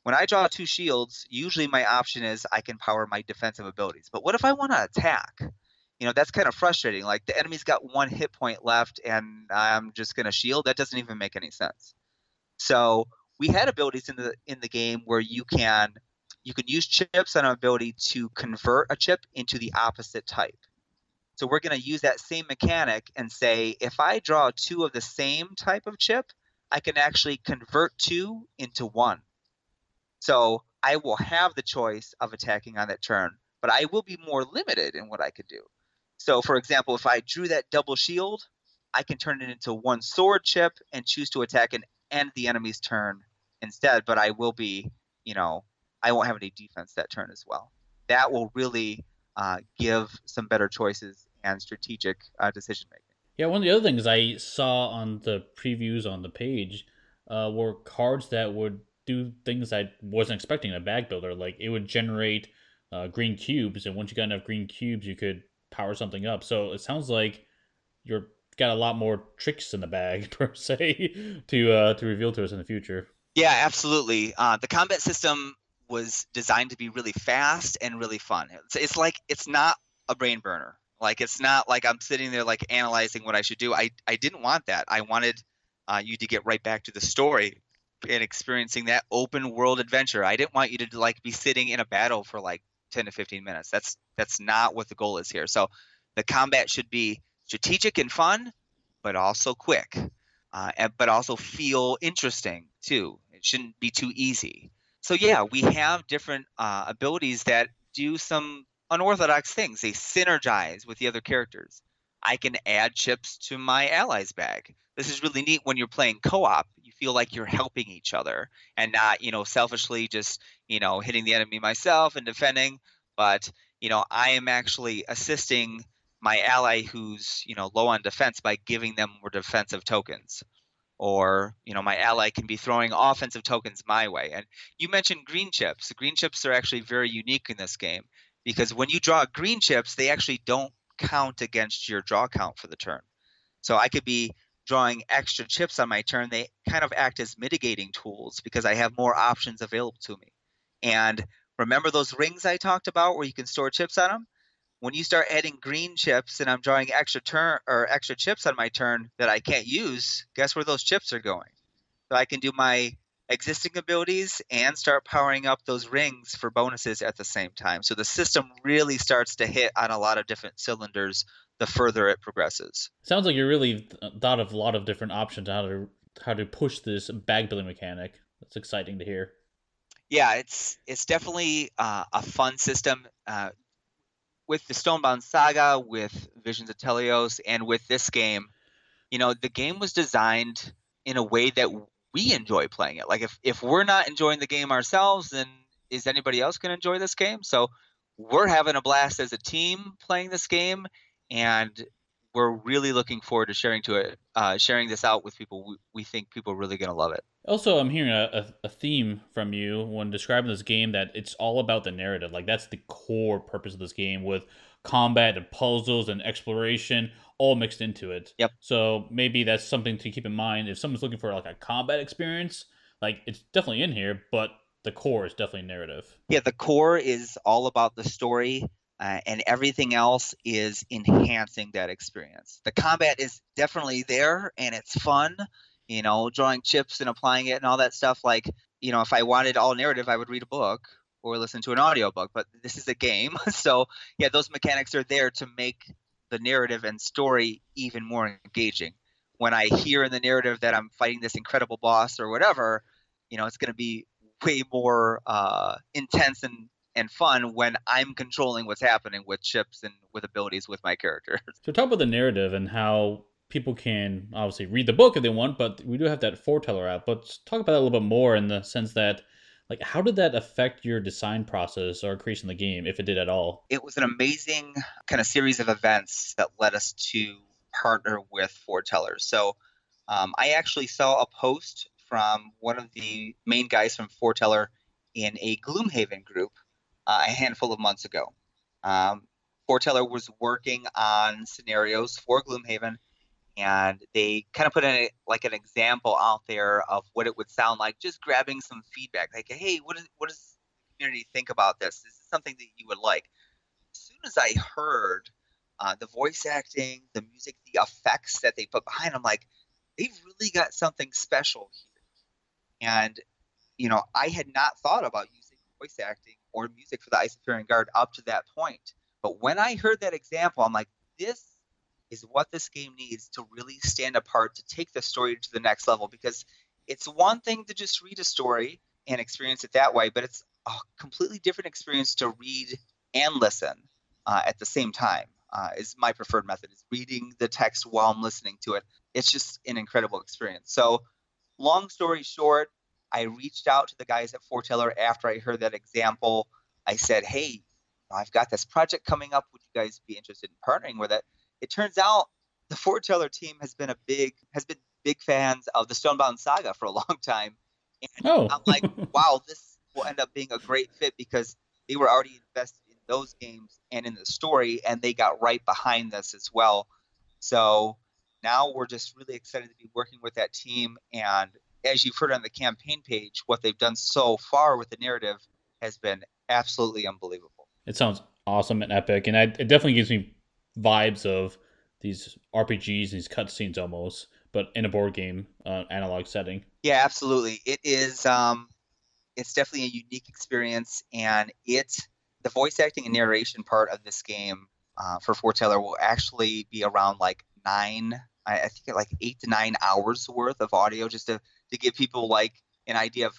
When I draw two shields, usually my option is I can power my defensive abilities. But what if I want to attack? You know, that's kind of frustrating. Like the enemy's got one hit point left and I'm just going to shield. That doesn't even make any sense. So, we had abilities in the in the game where you can you can use chips on an ability to convert a chip into the opposite type. So we're going to use that same mechanic and say if I draw two of the same type of chip, I can actually convert two into one. So I will have the choice of attacking on that turn, but I will be more limited in what I could do. So, for example, if I drew that double shield, I can turn it into one sword chip and choose to attack and end the enemy's turn instead, but I will be, you know, I won't have any defense that turn as well. That will really uh, give some better choices and strategic uh, decision making. Yeah, one of the other things I saw on the previews on the page uh, were cards that would do things I wasn't expecting in a bag builder. Like it would generate uh, green cubes, and once you got enough green cubes, you could power something up. So it sounds like you're got a lot more tricks in the bag <laughs> per se to uh, to reveal to us in the future. Yeah, absolutely. Uh, the combat system was designed to be really fast and really fun. It's, it's like it's not a brain burner. Like it's not like I'm sitting there like analyzing what I should do. I I didn't want that. I wanted uh, you to get right back to the story and experiencing that open world adventure. I didn't want you to like be sitting in a battle for like 10 to 15 minutes. That's that's not what the goal is here. So the combat should be strategic and fun, but also quick, uh, and, but also feel interesting too. It shouldn't be too easy. So yeah, we have different uh, abilities that do some unorthodox things. They synergize with the other characters. I can add chips to my allies bag. This is really neat when you're playing co-op. Feel like you're helping each other and not, you know, selfishly just, you know, hitting the enemy myself and defending, but, you know, I am actually assisting my ally who's, you know, low on defense by giving them more defensive tokens. Or, you know, my ally can be throwing offensive tokens my way. And you mentioned green chips. Green chips are actually very unique in this game because when you draw green chips, they actually don't count against your draw count for the turn. So I could be drawing extra chips on my turn, they kind of act as mitigating tools because I have more options available to me. And remember those rings I talked about where you can store chips on them? when you start adding green chips and I'm drawing extra turn or extra chips on my turn that I can't use, guess where those chips are going? So I can do my existing abilities and start powering up those rings for bonuses at the same time. So the system really starts to hit on a lot of different cylinders the further it progresses. Sounds like you really thought of a lot of different options how to how to push this bag building mechanic. That's exciting to hear. Yeah, it's it's definitely uh, a fun system. Uh, with the Stonebound Saga, with Visions of Teleos, and with this game, you know, the game was designed in a way that we enjoy playing it. Like if if we're not enjoying the game ourselves, then is anybody else going to enjoy this game? So we're having a blast as a team playing this game, and we're really looking forward to sharing to it, uh, sharing this out with people. We, we think people are really going to love it. Also, I'm hearing a, a, a, theme from you when describing this game that it's all about the narrative. Like that's the core purpose of this game with combat and puzzles and exploration all mixed into it. Yep. So maybe that's something to keep in mind if someone's looking for like a combat experience. Like it's definitely in here, but the core is definitely narrative. Yeah, the core is all about the story. Uh, and everything else is enhancing that experience. The combat is definitely there and it's fun, you know, drawing chips and applying it and all that stuff. Like, you know, if I wanted all narrative, I would read a book or listen to an audiobook, but this is a game. <laughs> So, yeah, those mechanics are there to make the narrative and story even more engaging. When I hear in the narrative that I'm fighting this incredible boss or whatever, you know, it's going to be way more uh, intense and and fun when I'm controlling what's happening with chips and with abilities with my character. <laughs> So talk about the narrative and how people can obviously read the book if they want, but we do have that forteller app. But talk about that a little bit more in the sense that like how did that affect your design process or creation the game if it did at all it was an amazing kind of series of events that led us to partner with fortellers so um, i actually saw a post from one of the main guys from forteller in a gloomhaven group uh, a handful of months ago. Um, forteller was working on scenarios for gloomhaven and they kind of put in like an example out there of what it would sound like just grabbing some feedback like hey what, is, what does the community think about this? Is this something that you would like? As soon as i heard uh, the voice acting the music the effects that they put behind I'm like they've really got something special here. And you know i had not thought about using voice acting or music for the Isofarian Guard up to that point. But when i heard that example i'm like this is what this game needs to really stand apart to take the story to the next level. Because it's one thing to just read a story and experience it that way but it's a completely different experience to read and listen uh, at the same time uh, is my preferred method is reading the text while i'm listening to it. It's just an incredible experience. So long story short i reached out to the guys at forteller after i heard that example i said hey i've got this project coming up would you guys be interested in partnering with it it turns out the forteller team has been a big has been big fans of the Stonebound saga for a long time. And oh. I'm like, wow, this will end up being a great fit because they were already invested in those games and in the story, and they got right behind this as well. So now we're just really excited to be working with that team. And as you've heard on the campaign page, what they've done so far with the narrative has been absolutely unbelievable. It sounds awesome and epic, and I, it definitely gives me vibes of these RPGs, and these cutscenes almost, but in a board game uh, analog setting. Yeah, absolutely. It is. Um, it's definitely a unique experience, and it's the voice acting and narration part of this game uh, for Forteller will actually be around like nine, I, I think like eight to nine hours worth of audio, just to to give people like an idea of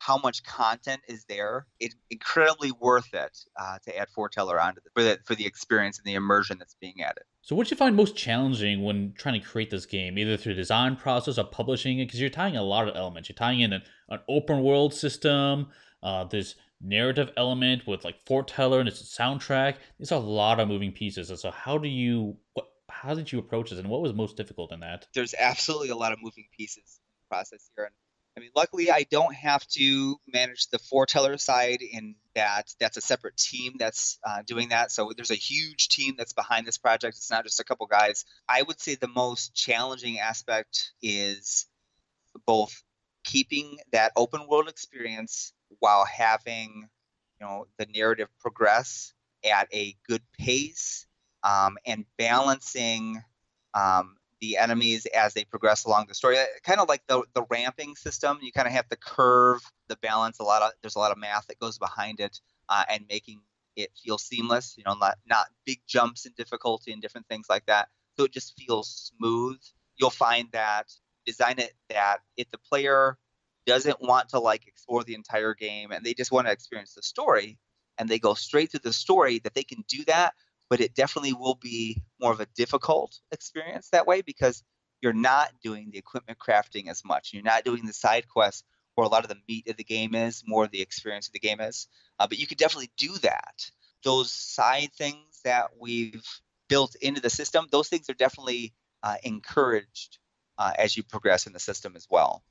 how much content is there. It's incredibly worth it uh, to add Forteller onto the, for the for the experience and the immersion that's being added. So, what do you find most challenging when trying to create this game, either through design process or publishing it? Because you're tying a lot of elements. You're tying in an, an open world system, uh, this narrative element with like Forteller and its soundtrack. There's a lot of moving pieces. And so, how do you what? How did you approach this, and what was most difficult in that? There's absolutely a lot of moving pieces in the process here, and I mean, luckily, I don't have to manage the forteller side in that that's a separate team that's uh, doing that. So there's a huge team that's behind this project. It's not just a couple guys. I would say the most challenging aspect is both keeping that open world experience while having, you know, the narrative progress at a good pace um, and balancing um, the enemies as they progress along the story. Kind of like the the ramping system. You kind of have to curve the balance. A lot of there's a lot of math that goes behind it, uh, and making it feel seamless. You know, not not big jumps in difficulty and different things like that. So it just feels smooth. You'll find that design it that if the player doesn't want to like explore the entire game and they just want to experience the story and they go straight through the story that they can do that but it definitely will be more of a difficult experience that way because you're not doing the equipment crafting as much. You're not doing the side quests where a lot of the meat of the game is, more of the experience of the game is. Uh, but you could definitely do that. Those side things that we've built into the system, those things are definitely uh, encouraged uh, as you progress in the system as well,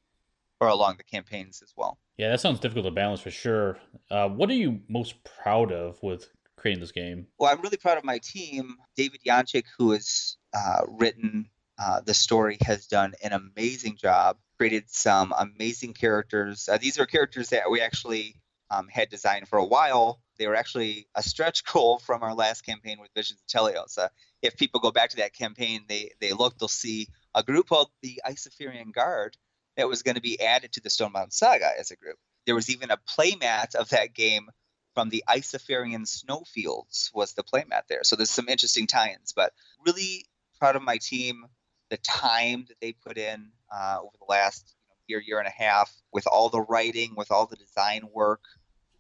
or along the campaigns as well. Yeah, that sounds difficult to balance for sure. Uh, what are you most proud of with creating this game? Well, I'm really proud of my team. David Yanchik, who has uh, written uh, the story, has done an amazing job. Created some amazing characters. Uh, these are characters that we actually um, had designed for a while. They were actually a stretch goal from our last campaign with Visions of Teleos. Uh, if people go back to that campaign, they they look, they'll see a group called the Isofarian Guard that was going to be added to the Stonebound Saga as a group. There was even a playmat of that game from the Isofarian snowfields was the playmat there. So there's some interesting tie-ins, but really proud of my team, the time that they put in uh, over the last you know, year, year and a half, with all the writing, with all the design work,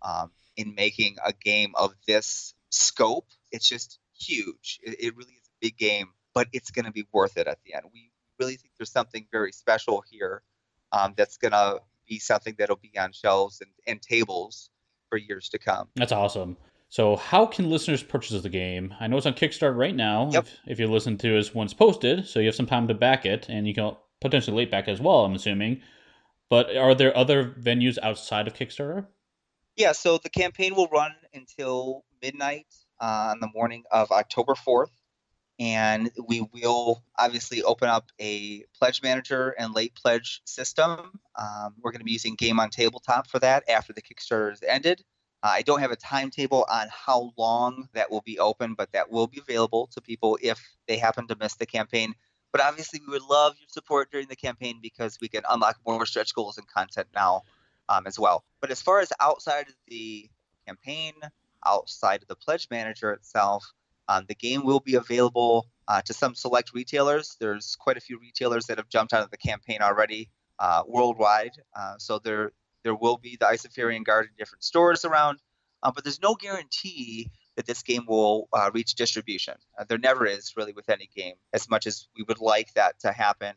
um, in making a game of this scope. It's just huge. It, it really is a big game, but it's going to be worth it at the end. We really think there's something very special here um, that's going to be something that'll be on shelves and, and tables for years to come. That's awesome. So, how can listeners purchase the game? I know it's on Kickstarter right now. Yep. If, if you listen to us once posted, so you have some time to back it, and you can potentially late back as well. I'm assuming. But are there other venues outside of Kickstarter? Yeah. So the campaign will run until midnight uh, on the morning of October 4th, and we will obviously open up a pledge manager and late pledge system. Um, we're going to be using Game on Tabletop for that after the Kickstarter is ended. Uh, I don't have a timetable on how long that will be open, but that will be available to people if they happen to miss the campaign. But obviously, we would love your support during the campaign because we can unlock more stretch goals and content now um, as well. But as far as outside of the campaign, outside of the pledge manager itself, um, the game will be available uh, to some select retailers. There's quite a few retailers that have jumped onto the campaign already uh, worldwide. Uh, so there there will be the Isofarian Guard in different stores around, uh, but there's no guarantee that this game will uh, reach distribution. Uh, there never is really with any game, as much as we would like that to happen.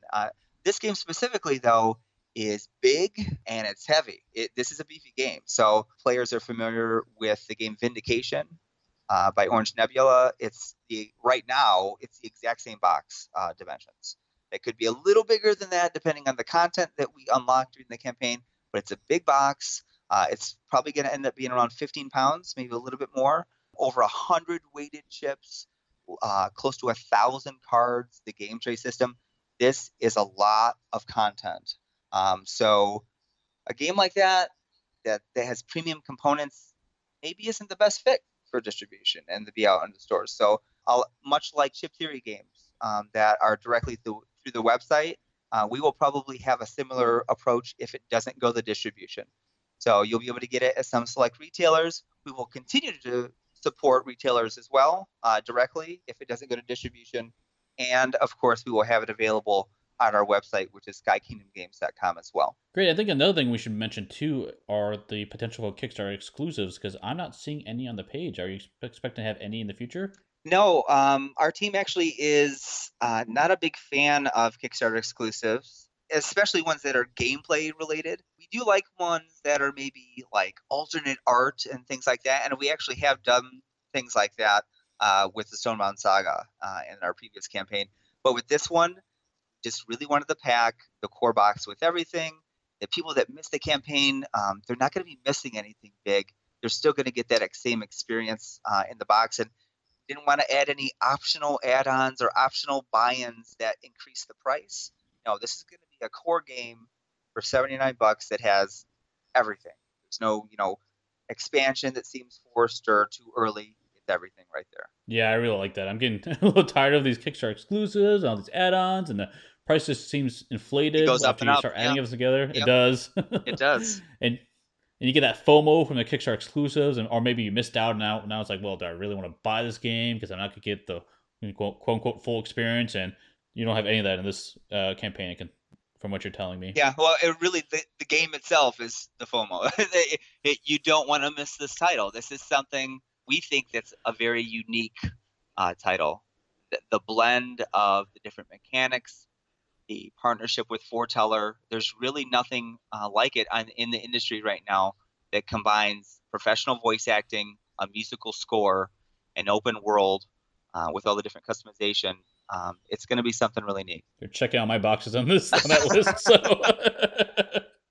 this game specifically, though, is big and it's heavy. It, this is a beefy game. So players are familiar with the game Vindication uh, by Orange Nebula. It's the right now it's the exact same box uh, dimensions. It could be a little bigger than that depending on the content that we unlock during the campaign, but it's a big box. Uh, it's probably going to end up being around 15 pounds, maybe a little bit more. Over a hundred weighted chips, uh, close to a thousand cards. The game tray system. This is a lot of content. Um, so a game like that, that that has premium components maybe isn't the best fit for distribution and to be out in the stores. So I'll, much like chip theory games um, that are directly through, through the website, uh, we will probably have a similar approach if it doesn't go the distribution. So you'll be able to get it at some select retailers. We will continue to support retailers as well uh, directly if it doesn't go to distribution. And of course, we will have it available on our website, which is skykingdomgames.com as well. Great. I think another thing we should mention too are the potential Kickstarter exclusives because I'm not seeing any on the page. Are you expecting to have any in the future? No, um, our team actually is uh, not a big fan of Kickstarter exclusives, especially ones that are gameplay related. We do like ones that are maybe like alternate art and things like that, and we actually have done things like that uh, with the Stonebound Saga uh, in our previous campaign. But with this one, just really wanted the pack, the core box with everything. The people that missed the campaign, um, they're not going to be missing anything big. They're still going to get that same experience uh, in the box. And didn't want to add any optional add-ons or optional buy-ins that increase the price. No, this is going to be a core game for 79 bucks that has everything. There's no, you know, expansion that seems forced or too early. It's everything right there. Yeah, I really like that. I'm getting <laughs> a little tired of these Kickstarter exclusives, and all these add-ons, and the price just seems inflated. It goes up after and you up, start adding yeah. them together. It does. <laughs> It does. and and you get that FOMO from the Kickstarter exclusives, and or maybe you missed out. And now now it's like, well, do I really want to buy this game because I'm not gonna get the quote, quote unquote full experience, and you don't have any of that in this uh, campaign. Can, from what you're telling me. Yeah, well, it really the, the game itself is the FOMO. <laughs> It- it- you don't want to miss this title. This is something we think that's a very unique uh, title. The, the blend of the different mechanics, the partnership with Forteller. There's really nothing uh, like it on, in the industry right now that combines professional voice acting, a musical score, an open world uh, with all the different customization. Um, it's going to be something really neat. You're checking out my boxes on this on that list.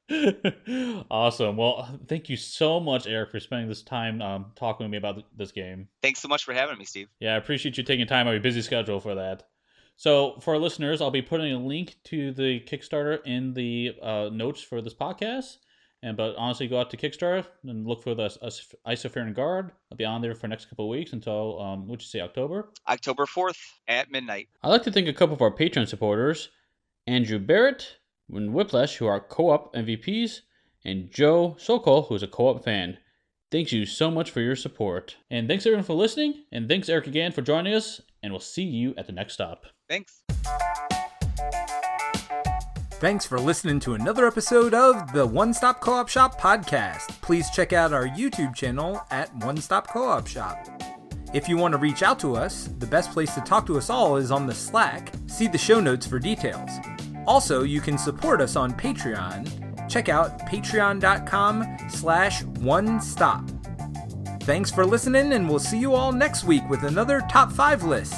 So <laughs> awesome. Well, thank you so much, Eric, for spending this time um, talking with me about th- this game. Thanks so much for having me, Steve. Yeah, I appreciate you taking time out of your busy schedule for that. So, for our listeners, I'll be putting a link to the Kickstarter in the uh, notes for this podcast. And but honestly, go out to Kickstarter and look for the Is- Isofarian Guard. I'll be on there for the next couple of weeks until um, what'd you say, October? October 4th at midnight. I'd like to thank a couple of our Patreon supporters Andrew Barrett and Whiplash, who are co op MVPs, and Joe Sokol, who is a co op fan. Thanks you so much for your support. And thanks everyone for listening. And thanks, Eric, again for joining us. And we'll see you at the next stop. Thanks. Thanks for listening to another episode of the One Stop Co op Shop podcast. Please check out our YouTube channel at One Stop Co op Shop. If you want to reach out to us, the best place to talk to us all is on the Slack. See the show notes for details. Also, you can support us on Patreon. Check out patreon.com slash one stop. Thanks for listening, and we'll see you all next week with another top five list.